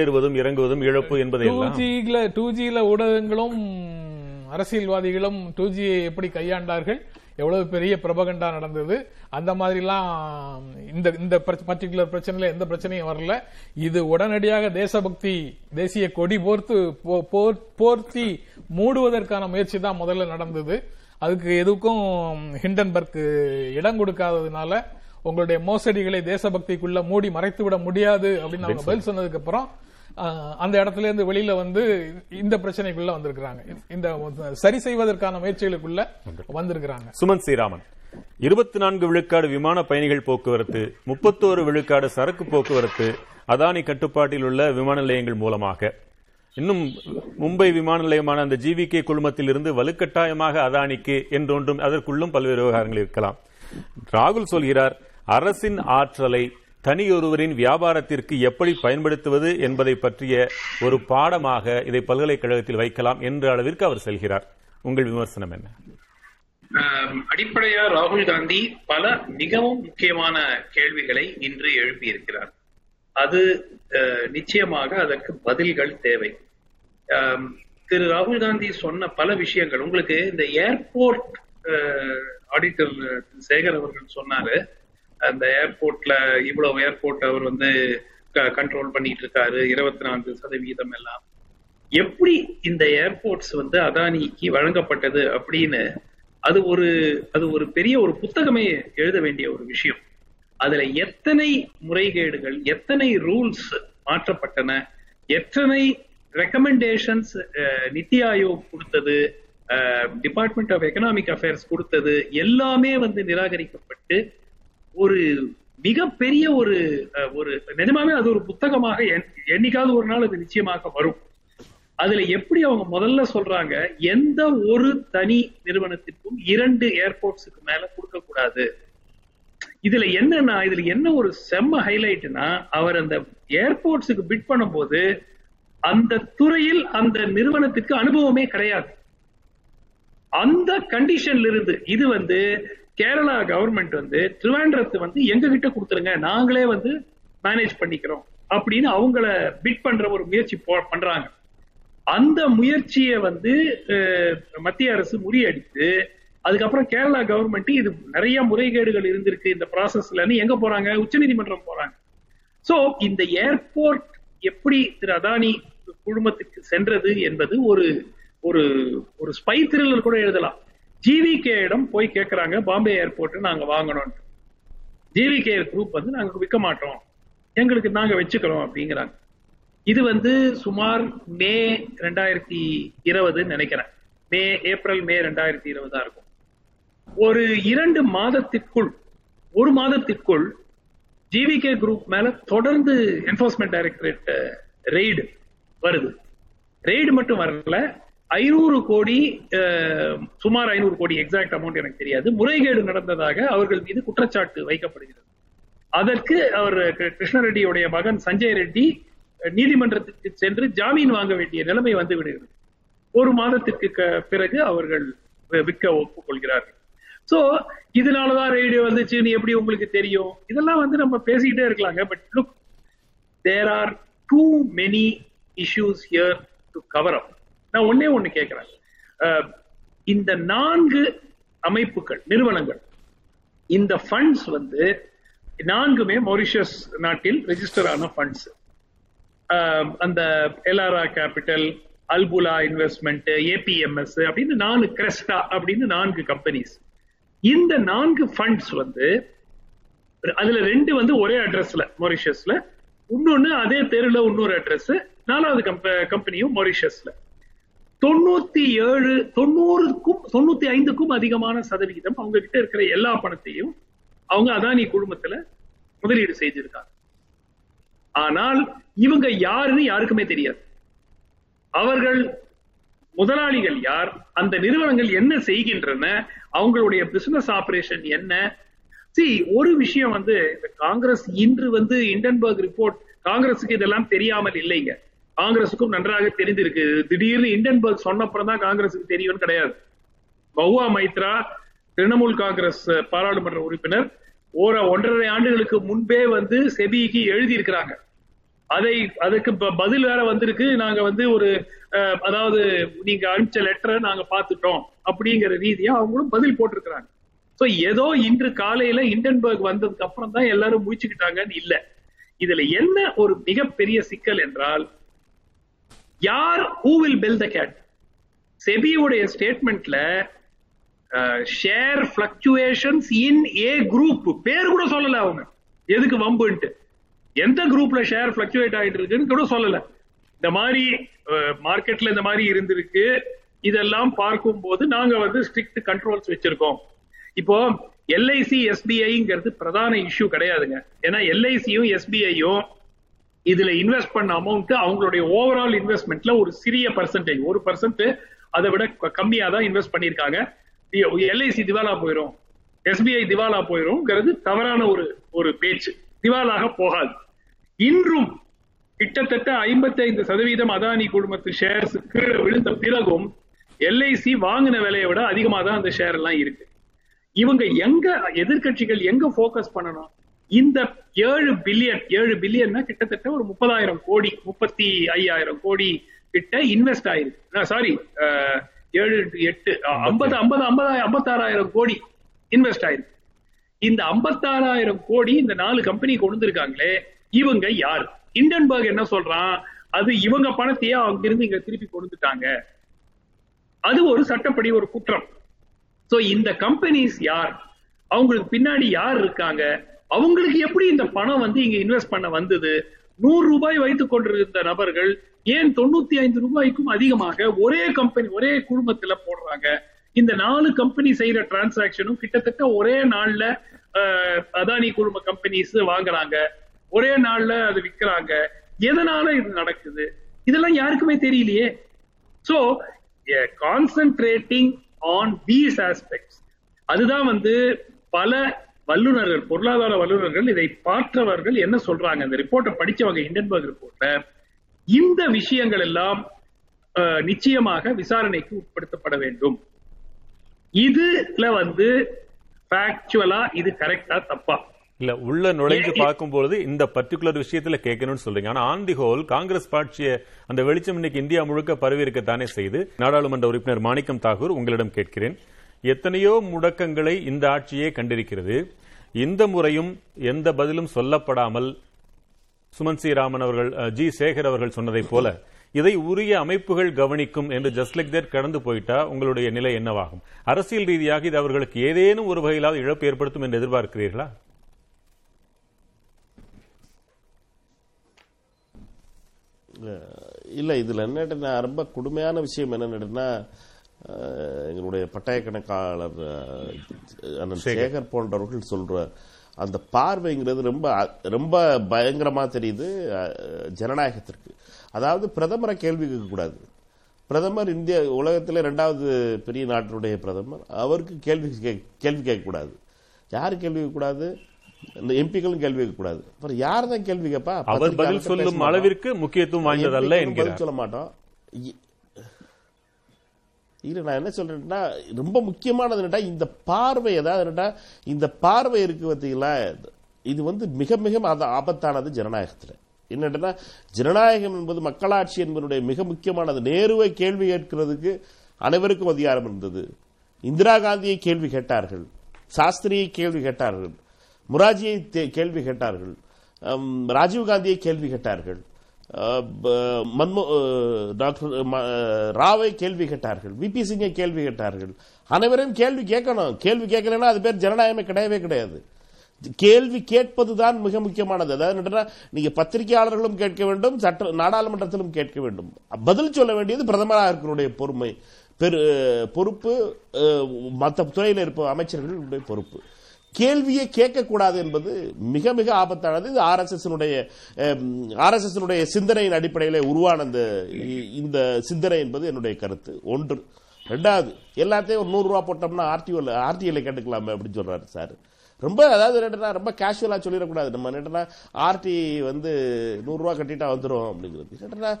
ஏறுவதும் இறங்குவதும் இழப்பு என்பதை டூ எல்லாம் ஜில டூ ஜில ஊடகங்களும் அரசியல்வாதிகளும் டூ ஜியை எப்படி கையாண்டார்கள்? எவ்வளவு பெரிய பிரபகண்டா நடந்தது? அந்த மாதிரிலாம் இந்த இந்த பர்டிகுலர் பிரச்சனையில எந்த பிரச்சனையும் வரல. இது உடனடியாக தேசபக்தி தேசிய கொடி போர்த்து போர்த்தி மூடுவதற்கான முயற்சி தான் முதல்ல நடந்தது. அதுக்கு எதுக்கும் ஹிண்டன்பர்க் இடம் கொடுக்காததுனால உங்களுடைய மோசடிகளை தேசபக்திக்குள்ள மூடி மறைத்து விட முடியாது அப்படின்னு அவங்க பதில் சொன்னதுக்கு அப்புறம் அந்த இடத்துல இருந்து வெளியில வந்து இந்த பிரச்சனைக்குள்ள வந்திருக்கிறாங்க. இந்த சரி செய்வதற்கான முயற்சிகளுக்குள்ள வந்திருக்கிறாங்க. சுமன் ஸ்ரீராமன் இருபத்தி நான்கு விழுக்காடு விமான பயணிகள் போக்குவரத்து முப்பத்தோரு விழுக்காடு சரக்கு போக்குவரத்து அதானி கட்டுப்பாட்டில் உள்ள விமான நிலையங்கள் மூலமாக இன்னும் மும்பை விமான நிலையமான அந்த ஜிவிகே குழுமத்தில் இருந்து வலுக்கட்டாயமாக அதானிக்கு என்றொன்றும் அதற்குள்ளும் பல்வேறு விவகாரங்கள் இருக்கலாம். ராகுல் சொல்கிறார் அரசின் ஆற்றலை தனியொருவரின் வியாபாரத்திற்கு எப்படி பயன்படுத்துவது என்பதை பற்றிய ஒரு பாடமாக இதை பல்கலைக்கழகத்தில் வைக்கலாம் என்ற அளவிற்கு அவர் செல்கிறார். உங்கள் விமர்சனம் என்ன? அடிப்படையா ராகுல் காந்தி பல மிகவும் முக்கியமான கேள்விகளை இன்று எழுப்பியிருக்கிறார். அது நிச்சயமாக அதற்கு பதில்கள் தேவை. திரு ராகுல் காந்தி சொன்ன பல விஷயங்கள். உங்களுக்கு இந்த ஏர்போர்ட் ஆடிட்டர் சேகர் அவர்கள் சொன்னாரு. அந்த ஏர்போர்ட்ல இவ்வளவு ஏர்போர்ட் அவர் வந்து கண்ட்ரோல் பண்ணிட்டு இருக்காரு இருபத்தி நான்கு சதவீதம் எல்லாம். எப்படி இந்த ஏர்போர்ட்ஸ் வந்து அதானிக்கு வழங்கப்பட்டது அப்படின்னு அது ஒரு அது ஒரு பெரிய ஒரு புத்தகமே எழுத வேண்டிய ஒரு விஷயம். அதுல எத்தனை முறைகேடுகள் எத்தனை ரூல்ஸ் மாற்றப்பட்டன எத்தனை ரெக்கமெண்டேஷன்ஸ் நித்தி ஆயோக் கொடுத்தது டிபார்ட்மெண்ட் ஆஃப் எக்கனாமிக் அஃபேர்ஸ் கொடுத்தது எல்லாமே வந்து நிராகரிக்கப்பட்டு ஒரு மிகப்பெரிய ஒரு uh, ஒரு நிஜமாவே அது ஒரு புத்தகமாக என்- என்னைக்காவது ஒரு நாள் அது நிச்சயமாக வரும். அதுல எப்படி அவங்க முதல்ல சொல்றாங்க எந்த ஒரு தனி நிறுவனத்திற்கும் இரண்டு ஏர்போர்ட்ஸுக்கு மேல கொடுக்க கூடாது இதுல என்னன்னா இதுல என்ன ஒரு செம்ம ஹைலைட்னா அவர் அந்த ஏர்போர்ட்ஸுக்கு பிட் பண்ணும்போது அந்த துறையில் அந்த நிறுவனத்துக்கு அனுபவமே கிடையாது. அந்த கண்டிஷன்ல இருந்து இது வந்து கேரளா கவர்மெண்ட் வந்து திருவாண்டரத்தை வந்து எங்க கிட்ட கொடுத்துருங்க நாங்களே வந்து மேனேஜ் பண்ணிக்கிறோம் அப்படின்னு அவங்கள பிட் பண்ற ஒரு முயற்சி போ- பண்றாங்க. அந்த முயற்சியை வந்து மத்திய அரசு முறியடித்து அதுக்கப்புறம் கேரளா கவர்மெண்ட் இது நிறைய முறைகேடுகள் இருந்திருக்கு இந்த ப்ராசஸ்லன்னு எங்க போறாங்க? உச்சநீதிமன்றம் போறாங்க. சோ இந்த ஏர்போர்ட் எப்படி திரு அதானி குழுமத்துக்கு சென்றது என்பது ஒரு ஒரு ஒரு ஸ்பை த்ரில்லர் கூட எழுதலாம். ஜிவிகே இடம் போய் கேட்கறாங்க பாம்பே ஏர்போர்ட் நாங்க வாங்கணும் ஜிவிகே குரூப் வந்து நாங்க விற்க மாட்டோம். எங்களுக்கு நாங்க வச்சுக்கிறோம் அப்படிங்கிறாங்க. இது வந்து சுமார் மே ரெண்டாயிரத்தி இருபதுன்னு நினைக்கிறேன். மே ஏப்ரல் மே ரெண்டாயிரத்தி இருபதா இருக்கும். ஒரு இரண்டு மாதத்திற்குள் ஒரு மாதத்திற்குள் ஜிவிகே குரூப் மேல தொடர்ந்து என்போர்ஸ்மெண்ட் டைரக்டரேட் ரெய்டு வருது. ரெய்டு மட்டும் வரல. ஐநூறு கோடி சுமார் ஐநூறு கோடி எக்ஸாக்ட் அமௌண்ட் எனக்கு தெரியாது. முறைகேடு நடந்ததாக அவர்கள் மீது குற்றச்சாட்டு வைக்கப்படுகிறது. அதற்கு அவர் கிரு- கிருஷ்ணரெட்டியுடைய மகன் சஞ்சய் ரெட்டி நீதிமன்றத்திற்கு நீதிமன்றத்துக்கு சென்று ஜாமீன் வாங்க வேண்டிய நிலைமை வந்து விடுகிறது. ஒரு மாதத்திற்கு க- பிறகு அவர்கள் விற்க ஒப்புக்கொள்கிறார்கள். சோ இதனாலதான் ரேடியோ வந்துச்சுன்னு எப்படி உங்களுக்கு தெரியும்? இதெல்லாம் வந்து நம்ம பேசிக்கிட்டே இருக்கலாங்க. But look there are too many issues here to cover up நான் ஒன்னே ஒண்ணு கேட்குறேன் இந்த நான்கு அமைப்புகள் நிறுவனங்கள் இந்த ஃபண்ட்ஸ் வந்து நான்குமே மொரிஷியஸ் நாட்டில் ரெஜிஸ்டர் ஆன ஃபண்ட்ஸ் அந்த எல்ஆர்ஆ கேபிட்டல் அல்புலா இன்வெஸ்ட்மெண்ட் ஏபிஎம்எஸ் அப்படின்னு நாலு கிரெஸ்டா அப்படின்னு நான்கு கம்பெனிஸ் இந்த நான்கு ஃபண்ட்ஸ் வந்து அதுல ரெண்டு வந்து ஒரே அட்ரஸ்ல மொரிஷியஸ்ல இன்னொன்னு அதே தெருல இன்னொரு அட்ரஸ் நாலாவது கம்பெனியும் மொரிஷஸ்ல தொண்ணூத்தி ஏழு தொண்ணூறுக்கும் தொண்ணூத்தி ஐந்துக்கும் அதிகமான சதவிகிதம் அவங்க கிட்ட இருக்கிற எல்லா பணத்தையும் அவங்க அதானி குழுமத்துல முதலீடு செய்திருக்காங்க. ஆனால் இவங்க யாருன்னு யாருக்குமே தெரியாது. அவர்கள் முதலாளிகள் யார் அந்த நிறுவனங்கள் என்ன செய்கின்றன அவங்களுடைய பிசினஸ் ஆபரேஷன் என்ன? சி ஒரு விஷயம் வந்து இந்த காங்கிரஸ் இன்று வந்து இண்டன்பர்க் ரிப்போர்ட் காங்கிரஸுக்கு இதெல்லாம் தெரியாமல் இல்லைங்க. காங்கிரஸுக்கும் நன்றாக தெரிந்திருக்கு. திடீர்னு இண்டன்பர்க் சொன்னப்புறம் தான் காங்கிரஸுக்கு தெரியும்னு கிடையாது. பவுவா மைத்ரா திரிணாமுல் காங்கிரஸ் பாராளுமன்ற உறுப்பினர் ஓர ஒன்றரை ஆண்டுகளுக்கு முன்பே வந்து செபிக்கு எழுதியிருக்கிறாங்க. அதை அதுக்கு ப- பதில் வேற வந்திருக்கு. நாங்க வந்து ஒரு அஹ், அதாவது நீங்க அனுப்பிச்ச லெட்டரை நாங்க பார்த்துட்டோம் அப்படிங்கிற ரீதியா அவங்களும் பதில் போட்டிருக்கிறாங்க. சோ ஏதோ இன்று காலையில இண்டன்பர்க் வந்ததுக்கு அப்புறம் தான் எல்லாரும் முடிச்சுக்கிட்டாங்கன்னு இல்ல. இதுல என்ன ஒரு மிகப்பெரிய சிக்கல் என்றால் யார் who will bell the cat செபியுடைய ஸ்டேட்மெண்ட்ல share fluctuations in a group பேர் கூட சொல்லல அவங்க. எதுக்கு வம்புன்ட்டு. எந்த குரூப்ல ஷேர் பிளக்சுவேட் ஆயிட்டு இருக்குன்னு கூட சொல்லல. இந்த மாதிரி மார்க்கெட்ல இந்த மாதிரி இருந்திருக்கு. இதெல்லாம் பார்க்கும்போது நாங்க வந்து ஸ்ட்ரிக்ட் கண்ட்ரோல்ஸ் வச்சிருக்கோம். இப்போ எல்ஐசி எஸ்பிஐங்கிறது பிரதான இஷ்யூ கிடையாதுங்க. ஏன்னா எல்ஐசியும் எஸ்பிஐயும் இதுல இன்வெஸ்ட் பண்ண அமௌண்ட் அவங்களுடைய ஓவரால் இன்வெஸ்ட்மெண்ட்ல ஒரு சிறிய பர்சன்டேஜ் ஒரு பர்சன்ட் அதை விட கம்மியா தான் இன்வெஸ்ட் பண்ணிருக்காங்க எல்ஐசி திவாலா போயிரும். எஸ்பிஐ திவாலா போயிரும்ங்கிறது தவறான ஒரு ஒரு பேச்சு. திவாலாக போகாது. இன்றும் கிட்டத்தட்ட 55% சதவீதம் அதானி குழுமத்து ஷேர்ஸ் கீழே விழுந்த பிறகும் எல்ஐசி வாங்கின விலையை விட அதிகமா தான் அந்த ஷேர் எல்லாம் இருக்கு. இவங்க எங்க எதிர்க்கட்சிகள் எங்க போக்கஸ் பண்ணணும்? இந்த ஏழு பில்லியன் ஏழு பில்லியன்னா கிட்டத்தட்ட ஒரு முப்பதாயிரம் கோடி முப்பத்தி ஐயாயிரம் கோடி கிட்ட இன்வெஸ்ட் ஆயிருக்கு. சாரி ஏழு எட்டு ஐம்பது ஐம்பது ஐம்பது ஐம்பத்தாறாயிரம் கோடி இன்வெஸ்ட் ஆயிருக்கு. இந்த ஐம்பத்தாறாயிரம் கோடி இந்த நாலு கம்பெனி கொண்டு வந்திருக்காங்களே இவங்க யார்? இண்டன்பர்க் என்ன சொல்றான்? அது இவங்க பணத்தையே அவங்க இருந்து இங்க திருப்பி கொடுத்துட்டாங்க அது ஒரு சட்டப்படி ஒரு குற்றம். சோ இந்த கம்பெனிஸ் யார்? அவங்களுக்கு பின்னாடி யார் இருக்காங்க? அவங்களுக்கு எப்படி இந்த பணம் வந்து இங்க இன்வெஸ்ட் பண்ண வந்தது? நூறு ரூபாய் வைத்துக் கொண்டிருந்த நபர்கள் ஏன் தொண்ணூத்தி ஐந்து ரூபாய்க்கும் அதிகமாக ஒரே கம்பெனி ஒரே குடும்பத்துல போடுறாங்க? இந்த நாலு கம்பெனி செய்யற டிரான்சாக்சனும் கிட்டத்தட்ட ஒரே நாள்ல அதானி குழும கம்பெனிஸ் வாங்குறாங்க. ஒரே நாள்ல அது விக்கிறாங்க எதனால இது நடக்குது? இதெல்லாம் யாருக்குமே தெரியலையே. So concentrating on these aspects அதுதான் வந்து பல வல்லுநர்கள் பொருளாதார வல்லுநர்கள் இதை பார்த்தவர்கள் என்ன சொல்றாங்க? இந்த ரிப்போர்ட்டை படிச்சவங்க ஹிண்டன்பர்க் ரிப்போர்ட்ல இந்த விஷயங்கள் எல்லாம் நிச்சயமாக விசாரணைக்கு உட்படுத்தப்பட வேண்டும். இதுல வந்து ஃபேக்சுவலா இது கரெக்டா தப்பா? இல்ல உள்ள நுழைஞ்சு பார்க்கும்போது இந்த பர்டிகுலர் விஷயத்துல கேட்கணும்னு சொல்றீங்க. ஆனா ஆன் தி ஹோல் காங்கிரஸ் பாட்சிய அந்த வெளிச்சம் இன்னைக்கு இந்தியா முழுக்க பரவி இருக்கத்தானே செய்து நாடாளுமன்ற உறுப்பினர் மாணிக்கம் தாகூர் உங்களிடம் கேட்கிறேன். எத்தனையோ முடக்கங்களை இந்த ஆட்சியே கண்டிருக்கிறது. இந்த முறையும் எந்த பதிலும் சொல்லப்படாமல் சுமன் சி ராமன் அவர்கள் ஜி சேகர் அவர்கள் சொன்னதைப் போல இதை உரிய அமைப்புகள் கவனிக்கும் என்று ஜஸ்ட் லைக் தேட் கடந்து போயிட்டா உங்களுடைய நிலை என்னவாகும்? அரசியல் ரீதியாக இது அவர்களுக்கு ஏதேனும் ஒரு வகையிலாவது இழப்பு ஏற்படுத்தும் என்று எதிர்பார்க்கிறீர்களா? இல்லை இதில் என்ன ரொம்ப கொடுமையான விஷயம் என்னன்னுட்டுனா எங்களுடைய பட்டய கணக்காளர் அண்ணன் சேகர். போன்றவர்கள் சொல்ற அந்த பார்வைங்கிறது ரொம்ப ரொம்ப பயங்கரமா தெரியுது ஜனநாயகத்திற்கு. அதாவது பிரதமரை கேள்வி கேட்கக்கூடாது. பிரதமர் இந்திய உலகத்திலே இரண்டாவது பெரிய நாட்டினுடைய பிரதமர். அவருக்கு கேள்வி கேள்வி கேட்கக்கூடாது. யாரு கேள்வி கேட்கக்கூடாது? இந்த எம்பிக்களும் கேள்வி கேட்கக்கூடாது. அப்புறம் யார் தான் கேள்வி கேட்பா? அவர் பதில் சொல்லும். அளவிற்கு முக்கியத்துவம் வாய்ந்ததல்ல பதில் சொல்ல மாட்டோம். இதில் இல்ல நான் என்ன சொல்றேன்னா ரொம்ப முக்கியமானது என்னடா இந்த பார்வை ஏதாவது என்னடா இந்த பார்வை இருக்கு பார்த்தீங்களா இது வந்து மிக மிக ஆத- ஆபத்தானது ஜனநாயகத்தில். என்னன்னா ஜனநாயகம் என்பது மக்களாட்சி என்பதனுடைய மிக முக்கியமானது. நேருவை கேள்வி கேட்கிறதுக்கு அனைவருக்கும் அதிகாரம் இருந்தது. இந்திரா காந்தியை கேள்வி கேட்டார்கள். சாஸ்திரியை கேள்வி கேட்டார்கள். முராஜியை தே- கேள்வி கேட்டார்கள். ராஜீவ் காந்தியை கேள்வி கேட்டார்கள். மன்மோ டாக்டர் ராவை கேள்வி கேட்டார்கள். விபி சிங்கை கேள்வி கேட்டார்கள். அனைவரையும் கேள்வி கேட்கணும். கேள்வி கேட்கலன்னா அது பேர் ஜனநாயகமே கிடையவே கிடையாது. கேள்வி கேட்பதுதான் மிக முக்கியமானது. அதாவது நீங்க பத்திரிகையாளர்களும் கேட்க வேண்டும் சட்ட நாடாளுமன்றத்திலும் கேட்க வேண்டும். பதில் சொல்ல வேண்டியது பிரதமராக இருக்கிற பொறுமை. பெரு பொறுப்பு மற்ற துறையில் இருப்ப அமைச்சர்களுடைய பொறுப்பு. கேள்வியை கேட்கக்கூடாது என்பது மிக மிக ஆபத்தானது. இது ஆர்எஸ்எஸ்னுடைய ஆர்எஸ்எஸ் சிந்தனையின் அடிப்படையில் உருவான இந்த இந்த சிந்தனை என்பது என்னுடைய கருத்து. ஒன்று. ரெண்டாவது எல்லாத்தையும் ஒரு நூறு ரூபா போட்டோம்னா ஆர்டிஓல ஆர்டிஎல்ல கேட்டுக்கலாமே அப்படின்னு சொல்றாரு சார். ரொம்ப அதாவது ரெண்டுனா ரொம்ப கேஷுவலா சொல்லிடக்கூடாது. நம்ம என்னன்னா ஆர்டி வந்து நூறுரூவா கட்டிட்டா வந்துடும் அப்படிங்கிறது. என்னன்னா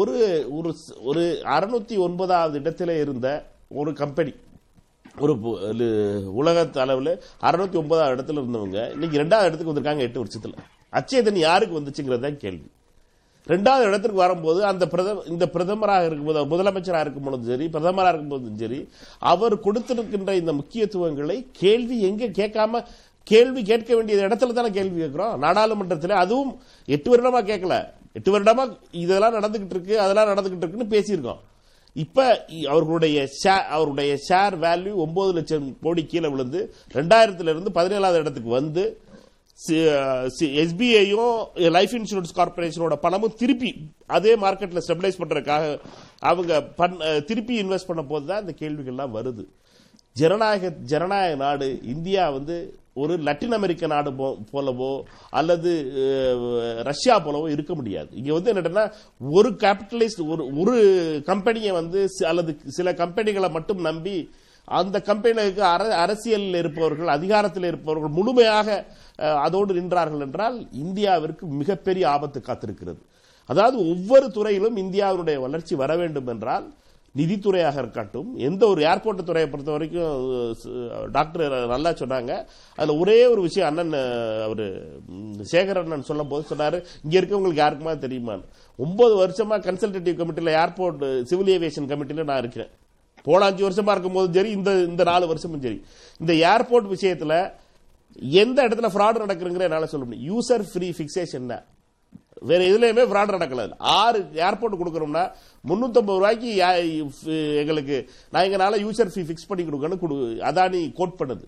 ஒரு ஒரு ஒரு அறுநூத்தி ஒன்பதாவது இடத்துல இருந்த ஒரு கம்பெனி ஒரு பு- உலக அளவில் அறுநூத்தி ஒன்பதாவது இடத்துல இருந்தவங்க இன்னைக்கு ரெண்டாவது இடத்துக்கு வந்திருக்காங்க எட்டு வருஷத்தில். அச்சேதன் யாருக்கு வந்துச்சுங்கிறது தான் கேள்வி. ரெண்டாவது இடத்துக்கு வரும்போது அந்த பிரதம இந்த பிரதமராக இருக்கும்போது முதலமைச்சராக இருக்கும் பொழுதும் சரி பிரதமராக இருக்கும் போதும் சரி அவர் கொடுத்திருக்கின்ற இந்த முக்கியத்துவங்களை கேள்வி எங்கே கேட்காம கேள்வி கேட்க வேண்டிய இடத்துல தானே கேள்வி கேட்கிறோம். நாடாளுமன்றத்தில் அதுவும் எட்டு வருடமா கேட்கல. எட்டு வருடமா இதெல்லாம் நடந்துகிட்டு இருக்கு அதெல்லாம் நடந்துகிட்டு இருக்குன்னு பேசியிருக்கோம். இப்ப அவர்களுடைய ஷேர் அவருடைய ஷேர் வேல்யூ ஒன்பது லட்சம் கோடி கீழே விழுந்து ரெண்டாயிரத்துல இருந்து பதினேழாவது இடத்துக்கு வந்து எஸ்பிஐயும் லைஃப் இன்சூரன்ஸ் கார்பரேஷனோட பணமும் திருப்பி அதே மார்க்கெட்ல ஸ்டெபிலைஸ் பண்றதுக்காக அவங்க பண்- திருப்பி இன்வெஸ்ட் பண்ண போது தான் இந்த கேள்விகள்லாம் வருது. ஜனநாயக ஜனநாயக நாடு இந்தியா வந்து ஒரு லட்டின் அமெரிக்க நாடு போ- போலவோ அல்லது ரஷ்யா போலவோ இருக்க முடியாது. இங்க வந்து என்னன்னா ஒரு கேபிட்டலிஸ்ட் ஒரு ஒரு கம்பெனியை வந்து அல்லது சில கம்பெனிகளை மட்டும் நம்பி அந்த கம்பெனிகளுக்கு அர- அரசியலில் இருப்பவர்கள் அதிகாரத்தில் இருப்பவர்கள் முழுமையாக அதோடு நின்றார்கள் என்றால் இந்தியாவிற்கு மிகப்பெரிய ஆபத்து காத்திருக்கிறது. அதாவது ஒவ்வொரு துறையிலும் இந்தியாவுடைய வளர்ச்சி வர வேண்டும் என்றால் நிதித்துறையாக இருக்கட்டும் எந்த ஒரு ஏர்போர்ட் துறையை பொறுத்த வரைக்கும் டாக்டர் நல்லா சொன்னாங்க. அதுல ஒரே ஒரு விஷயம் அண்ணன் அவர் சேகர் அண்ணன் சொல்லும் போது சொன்னாரு இங்க இருக்கவங்களுக்கு யாருக்குமா தெரியுமான்னு? ஒன்பது வருஷமா கன்சல்டேட்டிவ் கமிட்டியில் ஏர்போர்ட் சிவில் ஏவியேஷன் கமிட்டில நான் இருக்கிறேன். போன அஞ்சு வருஷமா இருக்கும்போது சரி இந்த இந்த நாலு வருஷமும் சரி. இந்த ஏர்போர்ட் விஷயத்துல எந்த இடத்துல ஃப்ராட் நடக்குங்கிற என்னால சொல்ல முடியும். யூசர் ஃப்ரீ பிக்சேஷன் வேற எதுலயுமே ஃப்ராட் நடக்கல. ஆறு ஏர்போர்ட் கொடுக்கறோம்னா முன்னூத்தம்பது ரூபாய்க்கு எங்களுக்கு நான் எங்களால யூசர் ஃபீ ஃபிக்ஸ் பண்ணி கொடுக்கணும்னு கொடு அதானி கோட் பண்ணுது.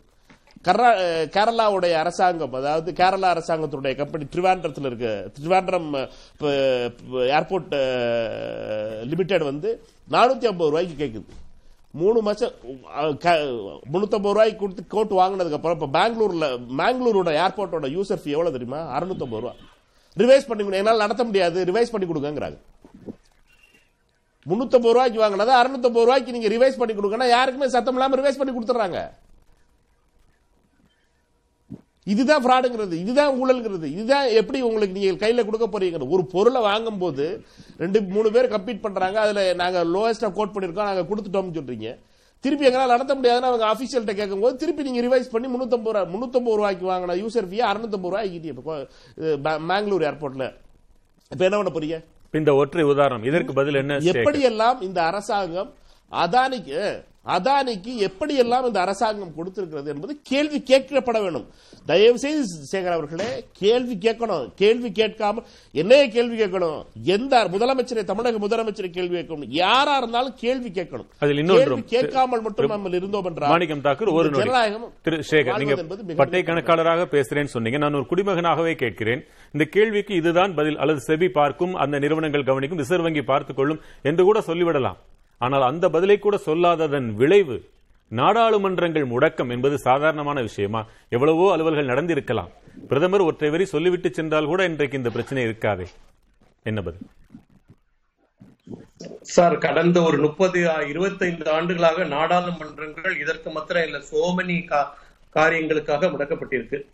கர்நா- கேரளாவுடைய அரசாங்கம் அதாவது கேரளா அரசாங்கத்துடைய கம்பெனி திருவாண்டரத்தில் இருக்க திருவாண்டரம் ஏர்போர்ட் லிமிடெட் வந்து நானூத்தி ஐம்பது ரூபாய்க்கு கேட்குது மூணு மாசம் முன்னூத்தம்பது ரூபாய்க்கு கொடுத்து கோட் வாங்கினதுக்கு அப்புறம் இப்ப பெங்களூர்ல பெங்களூரோட ஏர்போர்ட்டோட யூசர் ஃபீ எவ்வளவு தெரியுமா? அறுநூத்தம்பது ரூபா. ரிவைஸ் பண்ணி கொடுங்க. என்னால் நடத்த முடியாது. ரிவைஸ் பண்ணி கொடுங்கங்கிறாங்க. முன்னூத்தம்பது ரூபாய்க்கு வாங்கினதை அறுநூத்தம்பது ரூபாய்க்கு நீங்க ரிவைஸ் பண்ணி கொடுங்கன்னா யாருக்குமே சத்தம் இல்லாம ரிவைஸ் பண்ணி கொடுத்துறாங்க இதுதான் ஃப்ராடுங்கிறது இதுதான் ஊழல்ங்கிறது. இதுதான் எப்படி உங்களுக்கு நீங்க கையில கொடுக்க போறீங்க ஒரு பொருளை வாங்கும் போது ரெண்டு மூணு பேர் கம்பீட் பண்றாங்க. அதுல நாங்க லோவஸ்டா கோட் பண்ணிருக்கோம் நாங்க கொடுத்துட்டோம்னு சொல்றீங்க. திருப்பி எங்களால் நடத்த முடியாதுன்னு அவங்க அபிஷியல்கிட்ட கேட்கும்போது திருப்பி நீங்க ரிவைஸ் பண்ணி முன்னூத்தம்பது ரூபா முன்னூத்தம்பது ரூபாய்க்கு வாங்கின யூசர் ஃபீ அறுநூத்தம்பது ரூபாய்க்கு இப்போ பெங்களூர் ஏர்போர்ட்ல இப்ப என்ன பண்ண போறீங்க? இந்த ஒற்றை உதாரணம். இதற்கு பதில் என்ன சேகர்? எப்படியெல்லாம் இந்த அரசாங்கம் அதானிக்கு அதானிக்கு எப்படியெல்லாம் இந்த அரசாங்கம் கொடுத்திருக்கிறது என்பது கேள்வி கேட்கப்பட வேண்டும். தயவு செய்து சேகர் அவர்களே கேள்வி கேட்கணும். கேள்வி கேட்காம என்னைய கேள்வி கேட்கணும். எந்த முதலமைச்சரை தமிழக முதலமைச்சரை கேள்வி கேட்கணும். யாரா இருந்தாலும் கேள்வி கேட்கணும். அதில் கேள்வி கேட்காமல் மட்டும் நம்ம இருந்தோம் என்றால் மாணிக்கம் தாக்கூர் ஒரு ஜனநாயகம் திரு சேகர் நீங்க பட்டை கணக்காளராக பேசுறேன்னு சொன்னீங்க. நான் ஒரு குடிமகனாகவே கேட்கிறேன். இந்த கேள்விக்கு இதுதான் பதில். அல்லது செபி பார்க்கும் அந்த நிறுவனங்கள் கவனிக்கும் ரிசர்வ் வங்கி பார்த்துக் கொள்ளும் என்று கூட சொல்லிவிடலாம். ஆனால் அந்த பதிலை கூட சொல்லாததன் விளைவு நாடாளுமன்றங்கள் முடக்கம் என்பது சாதாரணமான விஷயமா? எவ்வளவோ அலுவல்கள் நடந்திருக்கலாம். பிரதமர் ஒற்றை வரி சொல்லிவிட்டு சென்றால் கூட இன்றைக்கு இந்த பிரச்சனை இருக்காதே. என்ன பதில்? சார் கடந்த ஒரு முப்பது இருபத்தைந்து ஆண்டுகளாக நாடாளுமன்றங்கள் இதற்கு மாத்திரம் இல்ல சோமனி காரியங்களுக்காக முடக்கப்பட்டிருக்கு.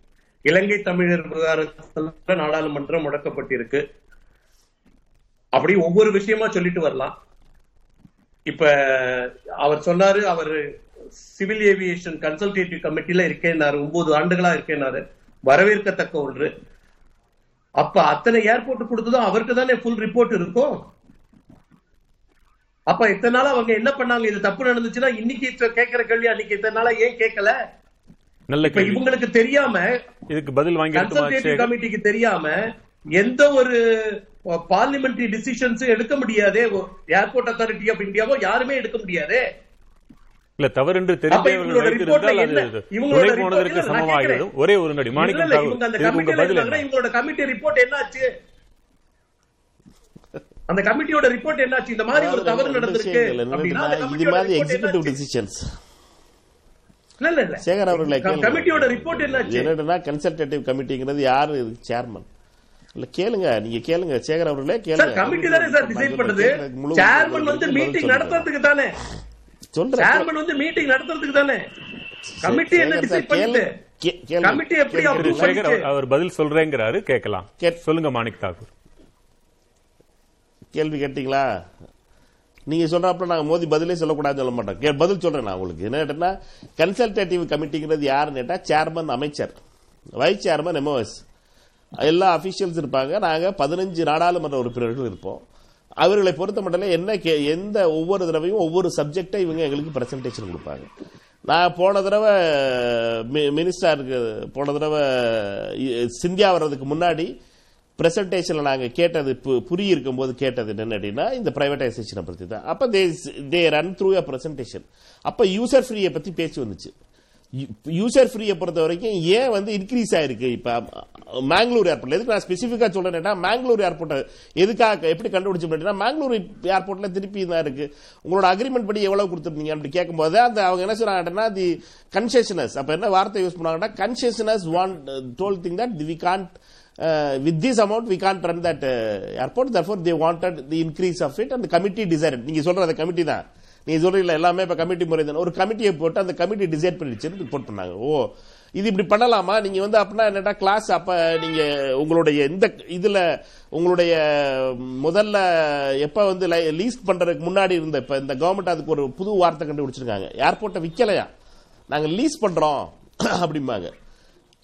இலங்கை தமிழர் விவகாரத்துல நாடாளுமன்றம் முடக்கப்பட்டிருக்கு. அப்படி ஒவ்வொரு விஷயமா சொல்லிட்டு வரலாம். இப்ப அவர் சொன்னாரு அவர் சிவில் ஏவியேஷன் கன்சல்டேட்டிவ் கமிட்டில இருக்கேன்னாரு ஒன்பது ஆண்டுகளா இருக்கேன்னாரு. வரவேற்கத்தக்க ஒன்று. அப்ப அத்தனை ஏர்போர்ட் கொடுத்ததும் அவருக்கு தானே ஃபுல் ரிப்போர்ட் இருக்கும்? அப்ப இத்தனை நாளா அவங்க என்ன பண்ணாங்க? இது தப்பு நடந்துச்சுன்னா இன்னைக்கு கேட்கிற கேள்வி அன்னைக்கு இத்தனை நாளா ஏன் கேட்கல நல்ல இவங்களுக்கு தெரியாம இதுக்கு பதில் வாங்கி கன்சல்டேட்டிவ் கமிட்டிக்கு தெரியாம எந்த ஒரு பார்லிமெண்டரி டிசிஷன்ஸ் எடுக்க முடியாதே. ஏர்போர்ட் அத்தாரிட்டி ஆஃப் இந்தியாவோ யாருமே எடுக்க முடியாதே. இல்ல தவறு என்று இவங்களோட போனதற்கு சமமாகிவிடும் ஒரே ஒரு நடி. மாணிக்கம் இவங்களோட கமிட்டி ரிப்போர்ட் என்னாச்சு? அந்த கமிட்டியோட ரிப்போர்ட் என்னாச்சு? இந்த மாதிரி ஒரு தவறு நடந்திருக்கு. இது மாதிரி report எக்ஸிகியூட்டிவ்? டிசிஷன்ஸ் இல்ல இல்ல இல்ல. சேகர் அவர்களை. கமிட்டியோட ரிப்போர்ட் என்னாச்சு? என்னன்னா கன்சல்டேட்டிவ் கமிட்டிங்கிறது யாரு? சேர்மன் இல்ல கேளுங்க. நீங்க கேளுங்க. சேகர் அவர்களே சார் கேளுங்க. கமிட்டி தானே சார் டிசைட் பண்ணுது முழு- சேர்மன் வந்து மீட்டிங். நடத்துறதுக்கு தானே? சொல்றேன். சேர்மன் வந்து மீட்டிங் நடத்துறதுக்கு தானே? கமிட்டி என்ன டிசைட் பண்ணுது. கமிட்டி எப்படி சேகர் பண்ணிச்சு? அவர்- பதில் சொல்றேங்கிறாரு. கேட்கலாம். கேட்- சொல்லுங்க மாணிக் தாக்கூர். கேள்வி கேட்டீங்களா? நீங்க சொல்றப்ப நாங்க மோதி பதிலே சொல்லக்கூடாதுன்னு சொல்ல மாட்டோம். கே- பதில் சொல்றேன் நான் உங்களுக்கு. என்ன கேட்டா கன்சல்டேட்டிவ் கமிட்டிங்கிறது யாருன்னு கேட்டா சேர்மன் அமைச்சர். வைஸ் சேர்மன் எம்ஓஎஸ் எல்லா அபிஷியல்ஸ் இருப்பாங்க. நாங்கள் பதினஞ்சு நாடாளுமன்ற உறுப்பினர்கள் இருப்போம். அவர்களை பொறுத்த மட்டும் என்ன கே- எந்த ஒவ்வொரு தடவையும் ஒவ்வொரு சப்ஜெக்டை இவங்க எங்களுக்கு பிரசன்டேஷன் கொடுப்பாங்க. நான் போன தடவை மினிஸ்டருக்கு போன தடவை சிந்தியா வர்றதுக்கு முன்னாடி பிரசன்டேஷன்ல நாங்கள் கேட்டது பு- புரிய இருக்கும்போது கேட்டது என்ன அப்படின்னா இந்த ப்ரைவேட்டைசேஷனை பற்றி தான் அப்போ they they run through a presentation அப்போ யூசர் ஃப்ரீயை பற்றி பேச்சு வந்துச்சு. யூசர் ஃப்ரீயை பொறுத்த வரைக்கும் ஏன் வந்து இன்க்ரீஸ் ஆயிருக்கு? இப்ப மேங்களூர் ஏர்போர்ட்ல எதுக்கு நான் ஸ்பெசிஃபிக்கா சொல்றேன்னா மேங்களூர் ஏர்போர்ட்டை எதுக்காக எப்படி கண்டுபிடிச்சு அப்படின்னா மேங்களூர் ஏர்போர்ட்ல திருப்பி தான் இருக்கு. உங்களோட அக்ரிமெண்ட் படி எவ்வளவு கொடுத்துருந்தீங்க அப்படி கேட்கும்போது அந்த அவங்க என்ன சொல்கிறாங்கன்னா தி கன்செஷனஸ் அப்ப என்ன வார்த்தை யூஸ் பண்ணாங்கன்னா concessions want toll think that we can't uh, with this amount we can't run that uh, airport. Therefore they wanted the increase of it and the committee decided. நீங்க சொல்ற அந்த கமிட்டி தான். நீ சொல்றீங்களா எல்லாமே இப்ப கமிட்டி முறை தான். ஒரு கமிட்டியை போட்டு அந்த கமிட்டி டிசைட் பண்ணிடுச்சுன்னு ரிப்போர்ட் பண்ணாங்க. ஓ இது இப்படி பண்ணலாமா? நீங்க வந்து அப்படின்னா என்னடா கிளாஸ் அப்ப நீங்க உங்களுடைய இந்த இதுல உங்களுடைய முதல்ல எப்ப வந்து லீஸ் பண்றதுக்கு முன்னாடி இருந்த இப்ப இந்த கவர்மெண்ட் அதுக்கு ஒரு புது வார்த்தை கண்டுபிடிச்சிருக்காங்க. ஏர்போர்ட்டை விற்கலையா நாங்க லீஸ் பண்றோம் அப்படிம்பாங்க.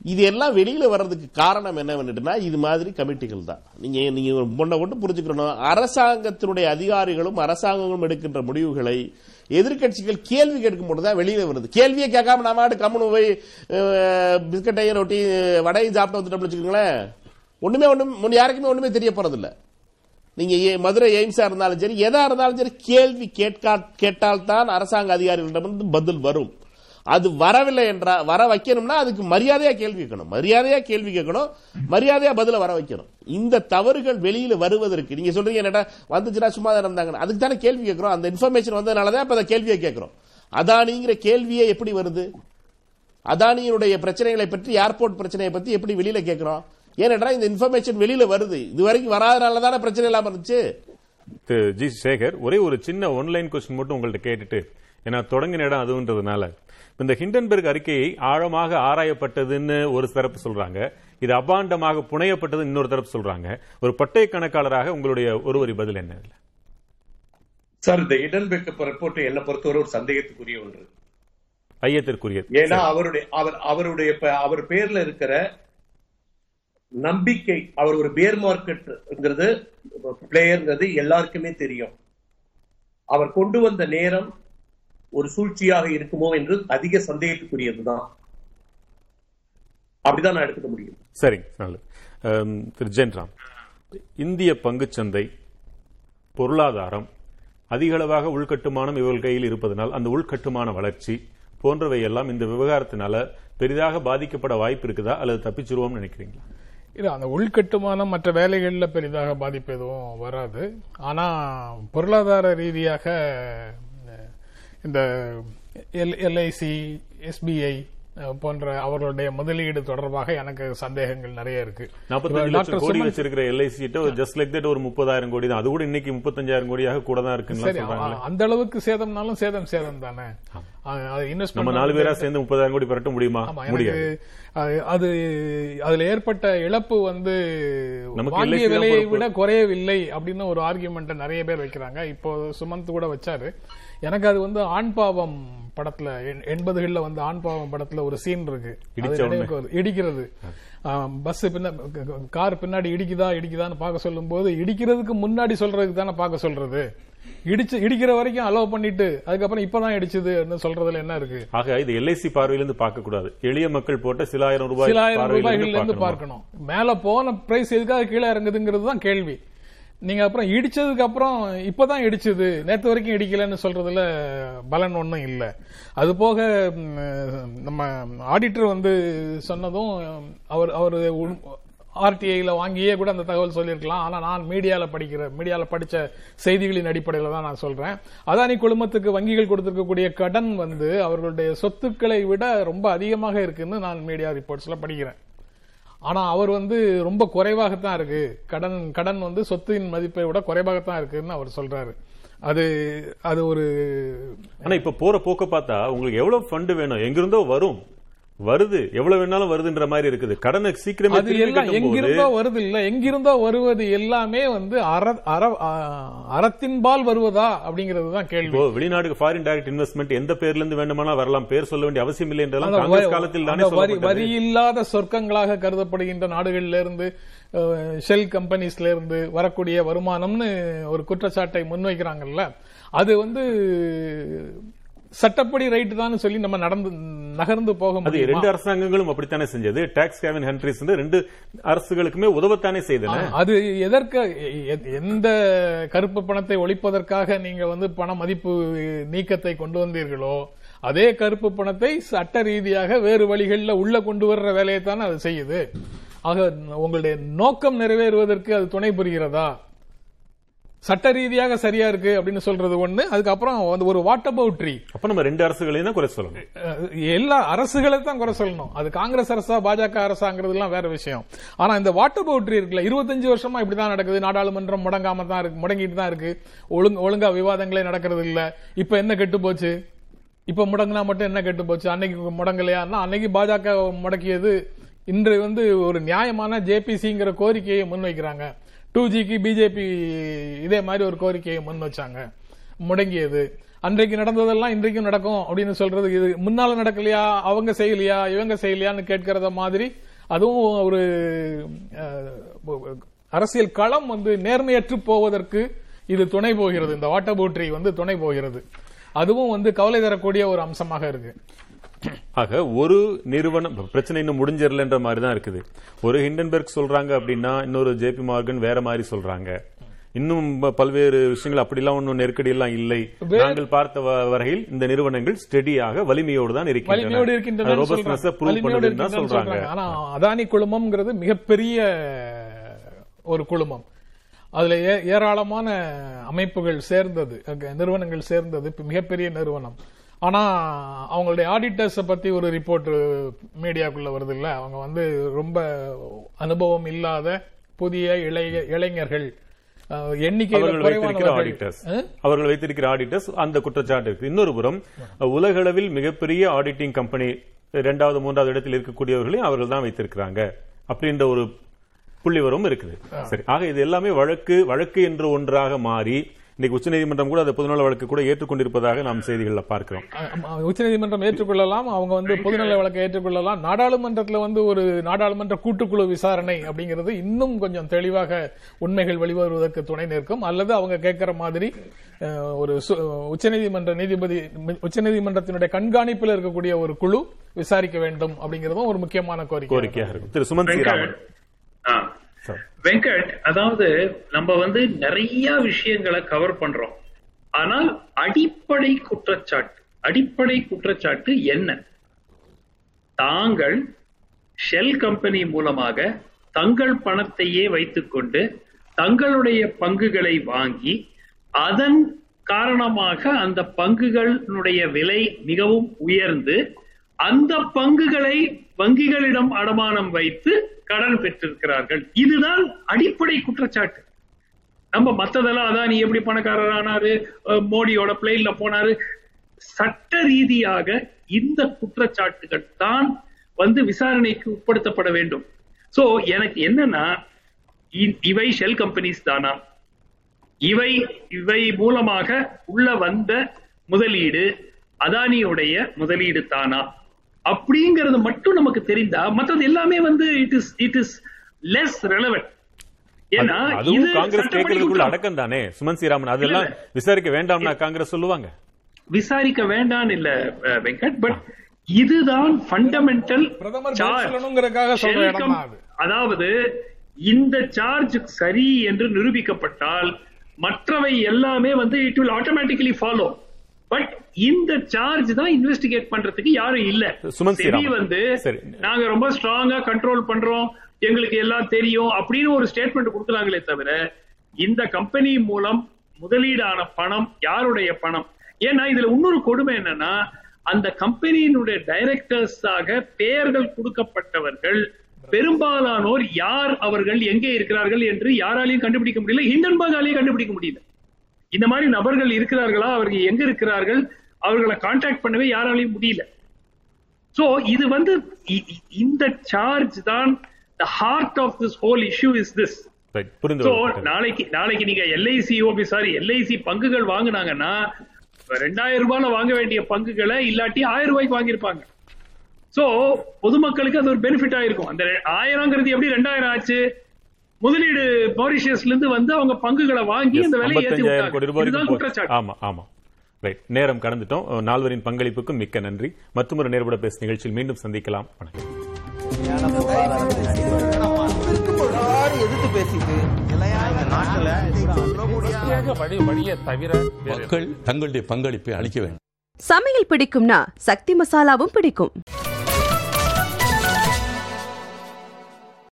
இது எல்லாம் வெளியில வர்றதுக்கு காரணம் என்னவென்னுட்டுனா இது மாதிரி கமிட்டிகள் தான். நீங்க நீங்க முன்ன கொண்டு புரிஞ்சுக்கணும். அரசாங்கத்தினுடைய அதிகாரிகளும் அரசாங்கங்களும் எடுக்கின்ற முடிவுகளை எதிர்க்கட்சிகள் கேள்வி கேட்கும் போது தான் வெளியில வருது. கேள்வியை கேட்காம நாம ஆடு கம்முனு போய் பிஸ்கட்டையும் ரொட்டி வடையும் சாப்பிட்டு வந்துட்டோம்னு வச்சுக்கோங்களேன். ஒண்ணுமே ஒண்ணும் யாருக்குமே ஒண்ணுமே தெரிய போறதில்ல. நீங்க ஏ- மதுரை எய்ம்ஸா இருந்தாலும் சரி எதா இருந்தாலும் சரி கேள்வி கேட்கா கேட்டால்தான் அரசாங்க அதிகாரிகளிடமிருந்து பதில் வரும். அது வரவில்லை என்றா வர வைக்கணும்னா அதுக்கு மரியாதையா கேள்வி கேட்கணும். மரியாதையா கேள்வி கேட்கணும். மரியாதையா பதில வர வைக்கணும். இந்த தவறுகள் வெளியில வருவதற்கு நீங்க சொல்றீங்க என்னடா வந்துச்சுன்னா சும்மா தான் இருந்தாங்க அதுக்கு தானே கேள்வி கேட்கிறோம். அந்த இன்ஃபர்மேஷன் வந்ததுனால தான் இப்ப அந்த கேள்வியை கேட்கிறோம். அதானிங்கிற கேள்வியே எப்படி வருது? அதானியினுடைய பிரச்சனைகளை பற்றி ஏர்போர்ட் பிரச்சனையை பத்தி எப்படி வெளியில கேட்கிறோம்? ஏனென்றா இந்த இன்ஃபர்மேஷன் வெளியில வருது? இது வரைக்கும் வராதனால தானே பிரச்சனை இல்லாம இருந்துச்சு திரு ஜி. சேகர் ஒரே ஒரு சின்ன ஒன்லைன் கொஸ்டின் மட்டும் உங்கள்ட்ட கேட்டுட்டு ஏன்னா தொடங்கின இடம் அதுன்றதுனால. இந்த ஹிண்டன்பெர்க் அறிக்கையை ஆழமாக ஆராயப்பட்டதுன்னு ஒரு தரப்பு சொல்றாங்க. இது அபாண்டமாக புனையப்பட்டது இன்னொரு தரப்பு சொல்றாங்க. ஒரு பட்டய கணக்காளராக உங்களுடைய ஒருவரி பதில் என்ன? சார் இந்த இடன்பெக் ரிப்போர்ட் என்ன பொறுத்தவரை ஒரு சந்தேகத்துக்குரிய ஒன்று. ஐயத்திற்குரியது. ஏன்னா அவருடைய அவர் அவருடைய அவர் பேர்ல இருக்கிற நம்பிக்கை அவர் ஒரு பேர் மார்க்கெட்ங்கிறது பிளேயர்ங்கிறது எல்லாருக்குமே தெரியும். அவர் கொண்டு வந்த நேரம் ஒரு சூழ்ச்சியாக இருக்குமோ என்று அதிக சந்தேகத்துக்குரியதுதான். அப்படிதான் நான் எடுத்துக்க முடியும். சரி நல்லது. திரு ஜென்ராம் இந்திய பங்குச்சந்தை பொருளாதாரம் அதிகளவாக உள்கட்டுமானம் இவர்கள் கையில் இருப்பதனால் அந்த உள்கட்டுமான வளர்ச்சி போன்றவை எல்லாம் இந்த விவகாரத்தினால பெரிதாக பாதிக்கப்பட வாய்ப்பு இருக்குதா அல்லது தப்பிச்சிருவோம்னு நினைக்கிறீங்களா? இல்ல அந்த உள்கட்டுமானம் மற்ற வேலைகளில் பெரிதாக பாதிப்பு எதுவும் வராது. ஆனா பொருளாதார ரீதியாக இந்த எல்ஐசி எஸ்பிஐ போன்ற அவர்களுடைய முதலீடு தொடர்பாக எனக்கு சந்தேகங்கள் நிறைய இருக்கு. நாற்பத்தஞ்சு லட்சம் கோடி வச்சிருக்கிற எல்ஐசி ஜஸ்ட் லைக் தட் ஒரு முப்பதாயிரம் கோடி தான். அது கூட இன்னைக்கு முப்பத்தஞ்சாயிரம் கோடியாக கூட தான் அ- அந்த அளவுக்கு சேதம்னாலும் சேதம் சேதம் தானே? investment நம்ம நாலு பேரா சேர்ந்து முப்பதாயிரம் கோடி பெறட்ட முடியுமா? முடியாது. அது- அது அதுல ஏற்பட்ட இழப்பு வந்து வாங்கிய விலையை. விட குறையவில்லை அப்படின்னு ஒரு ஆர்குமெண்ட் நிறைய பேர் வைக்கிறாங்க. இப்போ சுமந்த் கூட வச்சாரு. எனக்கு அது வந்து ஆண் பாவம் படத்துல எண்- எண்பதுகள்ல வந்து ஆண் பாவம் படத்துல ஒரு சீன் இருக்கு. இடிக்கிறது. பஸ் பின்ன கார் பின்னாடி இடிக்குதா இடிக்குதான்னு பார்க்க சொல்லும் போது இடிக்கிறதுக்கு முன்னாடி சொல்றதுக்கு தானே பார்க்க சொல்றது. இடிச்சு இடிக்கிற வரைக்கும் அலோவ் பண்ணிட்டு அதுக்கப்புறம் இப்பதான் இடிச்சது சொல்றதுல என்ன இருக்கு? ஆக இது எல்ஐசி பார்வையிலிருந்து பார்க்க கூடாது எளிய மக்கள் போட்ட சில ஆயிரம் ரூபாய் சில ஆயிரம் பார்வையிலிருந்து ரூபாய்கள்ல இருந்து பார்க்கணுமா? பார்க்கணும். மேல போன பிரைஸ் எதுக்காக கீழே இறங்குதுங்கிறது தான் கேள்வி. நீங்க அப்புறம் இடிச்சதுக்கு அப்புறம் இப்பதான் இடிச்சது. நேற்று வரைக்கும் இடிக்கலன்னு சொல்றதுல பலன் ஒன்றும் இல்லை. அது போக நம்ம ஆடிட்டர் வந்து சொன்னதும் அவர் அவர் ஆர்டிஐல வாங்கியே கூட அந்த தகவல் சொல்லியிருக்கலாம். ஆனா நான் மீடியால படிக்கிற மீடியால படிச்ச செய்திகளின் அடிப்படையில் தான் நான் சொல்றேன். அதானி குழுமத்துக்கு வங்கிகள் கொடுத்திருக்கக்கூடிய கடன் வந்து அவர்களுடைய சொத்துக்களை விட ரொம்ப அதிகமாக இருக்குன்னு நான் மீடியா ரிப்போர்ட்ஸ்ல படிக்கிறேன். ஆனா அவர் வந்து ரொம்ப குறைவாகத்தான் இருக்கு. கடன் கடன் வந்து சொத்தின் மதிப்பை விட குறைவாகத்தான் இருக்குன்னு அவர் சொல்றாரு. அது அது ஒரு ஆனா இப்ப போற போக்க பார்த்தா உங்களுக்கு எவ்வளவு ஃபண்ட் வேணும்? எங்கிருந்தோ வரும். வருது. எவ்வளவு வேணாலும் வருதுன்ற மாதிரி இருக்குது. கடனை சீக்கிரமே அது எல்லாம் எங்கிருந்தோ வருது இல்ல. எங்கிருந்தோ வருவது எல்லாமே வந்து அறத்தின்பால் வருவதா அப்படிங்கிறது தான் கேள்வி. வெளிநாட்டுக்கு ஃபாரின் டைரக்ட் இன்வெஸ்ட்மெண்ட் எந்த பேர்ல இருந்து வேண்டுமானா வரலாம். பேர் சொல்ல வேண்டிய அவசியம் இல்லை என்றெல்லாம் காங்கிரஸ் காலத்தில் தானே வரி இல்லாத சொர்க்கங்களாக கருதப்படுகின்ற நாடுகள்ல இருந்து ஷெல் கம்பெனிஸ்ல இருந்து வரக்கூடிய வருமானம்னு ஒரு குற்றச்சாட்டை முன்வைக்கிறாங்கல்ல. அது வந்து சட்டப்படி ரைட் தான் சொல்லி நம்ம நடந்து நகர்ந்து போக அது முடியும்? ரெண்டு அரசாங்கங்களும் அப்படித்தானே செஞ்சது. டாக்ஸ் கேவன் கண்ட்ரிஸ் ரெண்டு அரசுகளுக்குமே உதவத்தானே செய்தன? அது எதற்கு எந்த கருப்பு பணத்தை ஒழிப்பதற்காக நீங்க வந்து பண மதிப்பு நீக்கத்தை கொண்டு வந்தீர்களோ அதே கருப்பு பணத்தை சட்ட ரீதியாக வேறு வழிகளில் உள்ள கொண்டு வர்ற வேலையை தானே அது செய்யுது. ஆக உங்களுடைய நோக்கம் நிறைவேறுவதற்கு அது துணை புரிகிறதா? சட்ட ரீதியாக சரியா இருக்கு அப்படின்னு சொல்றது ஒண்ணு. அதுக்கப்புறம் வந்து ஒரு வாட் அபவுட் ட்ரீ அப்ப நம்ம ரெண்டு அரசுகளையும் தான் குறை சொல்லணும். எல்லா அரசுகளை தான் குறை சொல்லணும். அது காங்கிரஸ் அரசா பாஜக அரசாங்கிறதுலாம் வேற விஷயம். ஆனா இந்த வாட்டர் பவுட்ரி இருக்குல்ல இருபத்தஞ்சு வருஷமா இப்படிதான் நடக்குது. நாடாளுமன்றம் முடங்காம தான் இருக்கு முடங்கிட்டு தான் இருக்கு. ஒழுங்கு ஒழுங்கா விவாதங்களே நடக்கிறது இல்ல. இப்ப என்ன கெட்டு போச்சு? இப்ப முடங்கினா மட்டும் என்ன கெட்டு போச்சு? அன்னைக்கு முடங்கலையான்னா அன்னைக்கு பாஜக முடக்கியது இன்று வந்து ஒரு நியாயமான ஜேபிசிங்கிற கோரிக்கையை முன்வைக்கிறாங்க. டூ ஜிக்கு பிஜேபி இதே மாதிரி ஒரு கோரிக்கையை முன் வச்சாங்க. முடங்கியது. அன்றைக்கு நடந்ததெல்லாம் இன்றைக்கும் நடக்கும் அப்படின்னு சொல்றது இது. முன்னால நடக்கலையா? அவங்க செய்யலையா? இவங்க செய்யலையான்னு கேட்கறத மாதிரி அதுவும் ஒரு அரசியல் களம் வந்து நேர்மையற்று போவதற்கு இது துணை போகிறது. இந்த வாட்டர் போட்ரி வந்து துணை போகிறது. அதுவும் வந்து கவலை தரக்கூடிய ஒரு அம்சமாக இருக்கு. ஆக ஒரு நிறுவனம் பிரச்சனை இன்னும் முடிஞ்சிடலன்ற மாதிரி தான் இருக்குது. ஒரு ஹிண்டன்பர்க் சொல்றாங்க அப்படின்னா இன்னொரு ஜேபி மார்கன் வேற மாதிரி சொல்றாங்க. இன்னும் பல்வேறு விஷயங்கள் அப்படிலாம் ஒன்றும் நெருக்கடி எல்லாம் இல்லை நாங்கள் பார்த்த வரையில் இந்த நிறுவனங்கள் ஸ்டெடியாக வலிமையோடு தான் இருக்கின்றன. சொல்றாங்க. ஆனா அதானி குழுமம்ங்கிறது மிகப்பெரிய ஒரு குழுமம். அதுல ஏராளமான அமைப்புகள் சேர்ந்தது நிறுவனங்கள் சேர்ந்தது. மிகப்பெரிய நிறுவனம். ஆனா அவங்களுடைய ஆடிட்டர்ஸ பத்தி ஒரு ரிப்போர்ட் மீடியாக்குள்ள வருது இல்ல அவங்க வந்து ரொம்ப அனுபவம் இல்லாத புதிய இளைய இளைஞர்கள். அவர்கள் வைத்திருக்கிற ஆடிட்டர்ஸ் அந்த குற்றச்சாட்டு இருக்கு. இன்னொரு புறம் உலகளவில் மிகப்பெரிய ஆடிட்டிங் கம்பெனி இரண்டாவது மூன்றாவது இடத்தில் இருக்கக்கூடியவர்களையும் அவர்கள் தான் வைத்திருக்கிறாங்க. அப்படின்ற ஒரு புள்ளிவரும் இருக்குது. சரி. ஆக இது எல்லாமே வழக்கு வழக்கு என்று ஒன்றாக மாறி இன்னைக்கு உச்சநீதிமன்றம் கூட அந்த பொதுநல வழக்கு கூட ஏற்றுக்கொண்டிருப்பதாக நாம் செய்திகள்ல பார்க்கிறோம். ஆமா, உச்சநீதிமன்றம் ஏற்றுக்கொள்ளலாம் அவங்க வந்து பொதுநல வழக்கை ஏற்றுக்கொள்ளலாம். நாடாளுமன்றத்துல வந்து ஒரு நாடாளுமன்ற கூட்டுக்குழு விசாரணை அப்படிங்கிறது இன்னும் கொஞ்சம் தெளிவாக உண்மைகள் வெளிவருவதற்கு துணை நிற்கும். அல்லது அவங்க கேட்கிற மாதிரி ஒரு சு- உச்சநீதிமன்ற நீதிபதி உச்சநீதிமன்றத்தினுடைய கண்காணிப்பில் இருக்கக்கூடிய ஒரு குழு விசாரிக்க வேண்டும் அப்படிங்கறதும் ஒரு முக்கியமான கோரிக்கை. கோரிக்கையாக இருக்கும். திரு. சார் வெங்கட் அதாவது நம்ம வந்து நிறைய விஷயங்களை கவர் பண்றோம். ஆனால் அடிப்படை குற்றச்சாட்டு அடிப்படை குற்றச்சாட்டு என்ன? தாங்கள் ஷெல் கம்பெனி மூலமாக தங்கள் பணத்தையே வைத்துக்கொண்டு தங்களுடைய பங்குகளை வாங்கி அதன் காரணமாக அந்த பங்குகளுடைய விலை மிகவும் உயர்ந்து அந்த பங்குகளை வங்கிகளிடம் அடமானம் வைத்து கடன் பெற்றிருக்கிறார்கள். இதுதான் அடிப்படை குற்றச்சாட்டு. நம்ம மத்ததெல்லாம் அதான் நீ எப்படி பணக்காரரானாரு ஆனாரு? மோடியோட பிளேன்ல போனாரு. சட்ட ரீதியாக இந்த குற்றச்சாட்டுகள் தான் வந்து விசாரணைக்கு உட்படுத்தப்பட வேண்டும். சோ எனக்கு என்னன்னா இ- இவை ஷெல் கம்பெனிஸ் தானா? இவை இவை மூலமாக உள்ள வந்த முதலீடு அதானியுடைய முதலீடு தானா? அப்படிங்கறது மட்டும் நமக்கு தெரிந்தா மத்தது எல்லாமே வந்து it is it is less relevant ஏன்னா அதுவும் காங்கிரஸ் கேட்கறதுக்குள்ள. அடக்கம் தானே சுமன் ஸ்ரீராமன் அதெல்லாம் விசாரிக்க வேண்டாம்னா காங்கிரஸ் சொல்லுவாங்க. விசாரிக்க வேண்டாம் இல்ல வெங்கட் பட் இதுதான் ஃபண்டமெண்டல். அதாவது இந்த சார்ஜ் சரி என்று நிரூபிக்கப்பட்டால் மற்றவை எல்லாமே வந்து it will automatically follow but இந்த சார்ஜ் தான் இன்வெஸ்டிகேட் பண்றதுக்கு யாரும் இல்ல செபி. வந்து. நாங்க ரொம்ப ஸ்ட்ராங்கா கண்ட்ரோல் பண்றோம் எங்களுக்கு எல்லாம் தெரியும் அப்படின்னு ஒரு ஸ்டேட்மெண்ட் கொடுக்குறாங்களே தவிர இந்த கம்பெனி மூலம் முதலீடான பணம் யாருடைய பணம் ஏன்னா இதுல இன்னொரு கொடுமை என்னன்னா அந்த கம்பெனியினுடைய டைரக்டர்ஸாக பெயர்கள் கொடுக்கப்பட்டவர்கள் பெரும்பாலானோர் யார் அவர்கள் எங்கே இருக்கிறார்கள் என்று யாராலையும் கண்டுபிடிக்க முடியல ஹிண்டன்பர்காலையும் கண்டுபிடிக்க முடியல இந்த மாதிரி நபர்கள் இருக்கிறார்களா? அவர்கள் எங்க இருக்கிறார்கள்? அவர்களை கான்டாக்ட் பண்ணவே யாராலையும் முடியல. சோ இது வந்து இந்த சார்ஜ் தான் the heart of this whole issue is this. நாளைக்கு நாளைக்கு நீங்க எல்ஐசி ஓபி சாரி எல்ஐசி பங்குகள் வாங்குனாங்கன்னா ரெண்டாயிரம் ரூபாயில வாங்க வேண்டிய பங்குகளை இல்லாட்டி ஆயிரம் ரூபாய்க்கு வாங்கியிருப்பாங்க. சோ பொதுமக்களுக்கு அது ஒரு பெனிஃபிட் ஆயிருக்கும். அந்த ஆயிரங்கிறது எப்படி ரெண்டாயிரம் ஆச்சு? முதலீடு மாரிஷியஸ்ல இருந்து வந்து அவங்க பங்குகளை வாங்கி அந்த விலையை ஏத்தி 55,000 கோடி விட்டாங்க குற்றச்சாட்டு. ஆமா ஆமா. ரைட் நேரம் கடந்துட்டோம். நால்வரின் பங்களிப்புக்கும் மிக்க நன்றி. மற்றொரு நேர்பட பேச நிகழ்ச்சியில் மீண்டும் சந்திக்கலாம். வணக்கம். எதிர்த்து பேசிட்டு மக்கள் தங்களுடைய பங்களிப்பை அளிக்க வேண்டும். சமையல் பிடிக்கும்னா சக்தி மசாலாவும் பிடிக்கும்.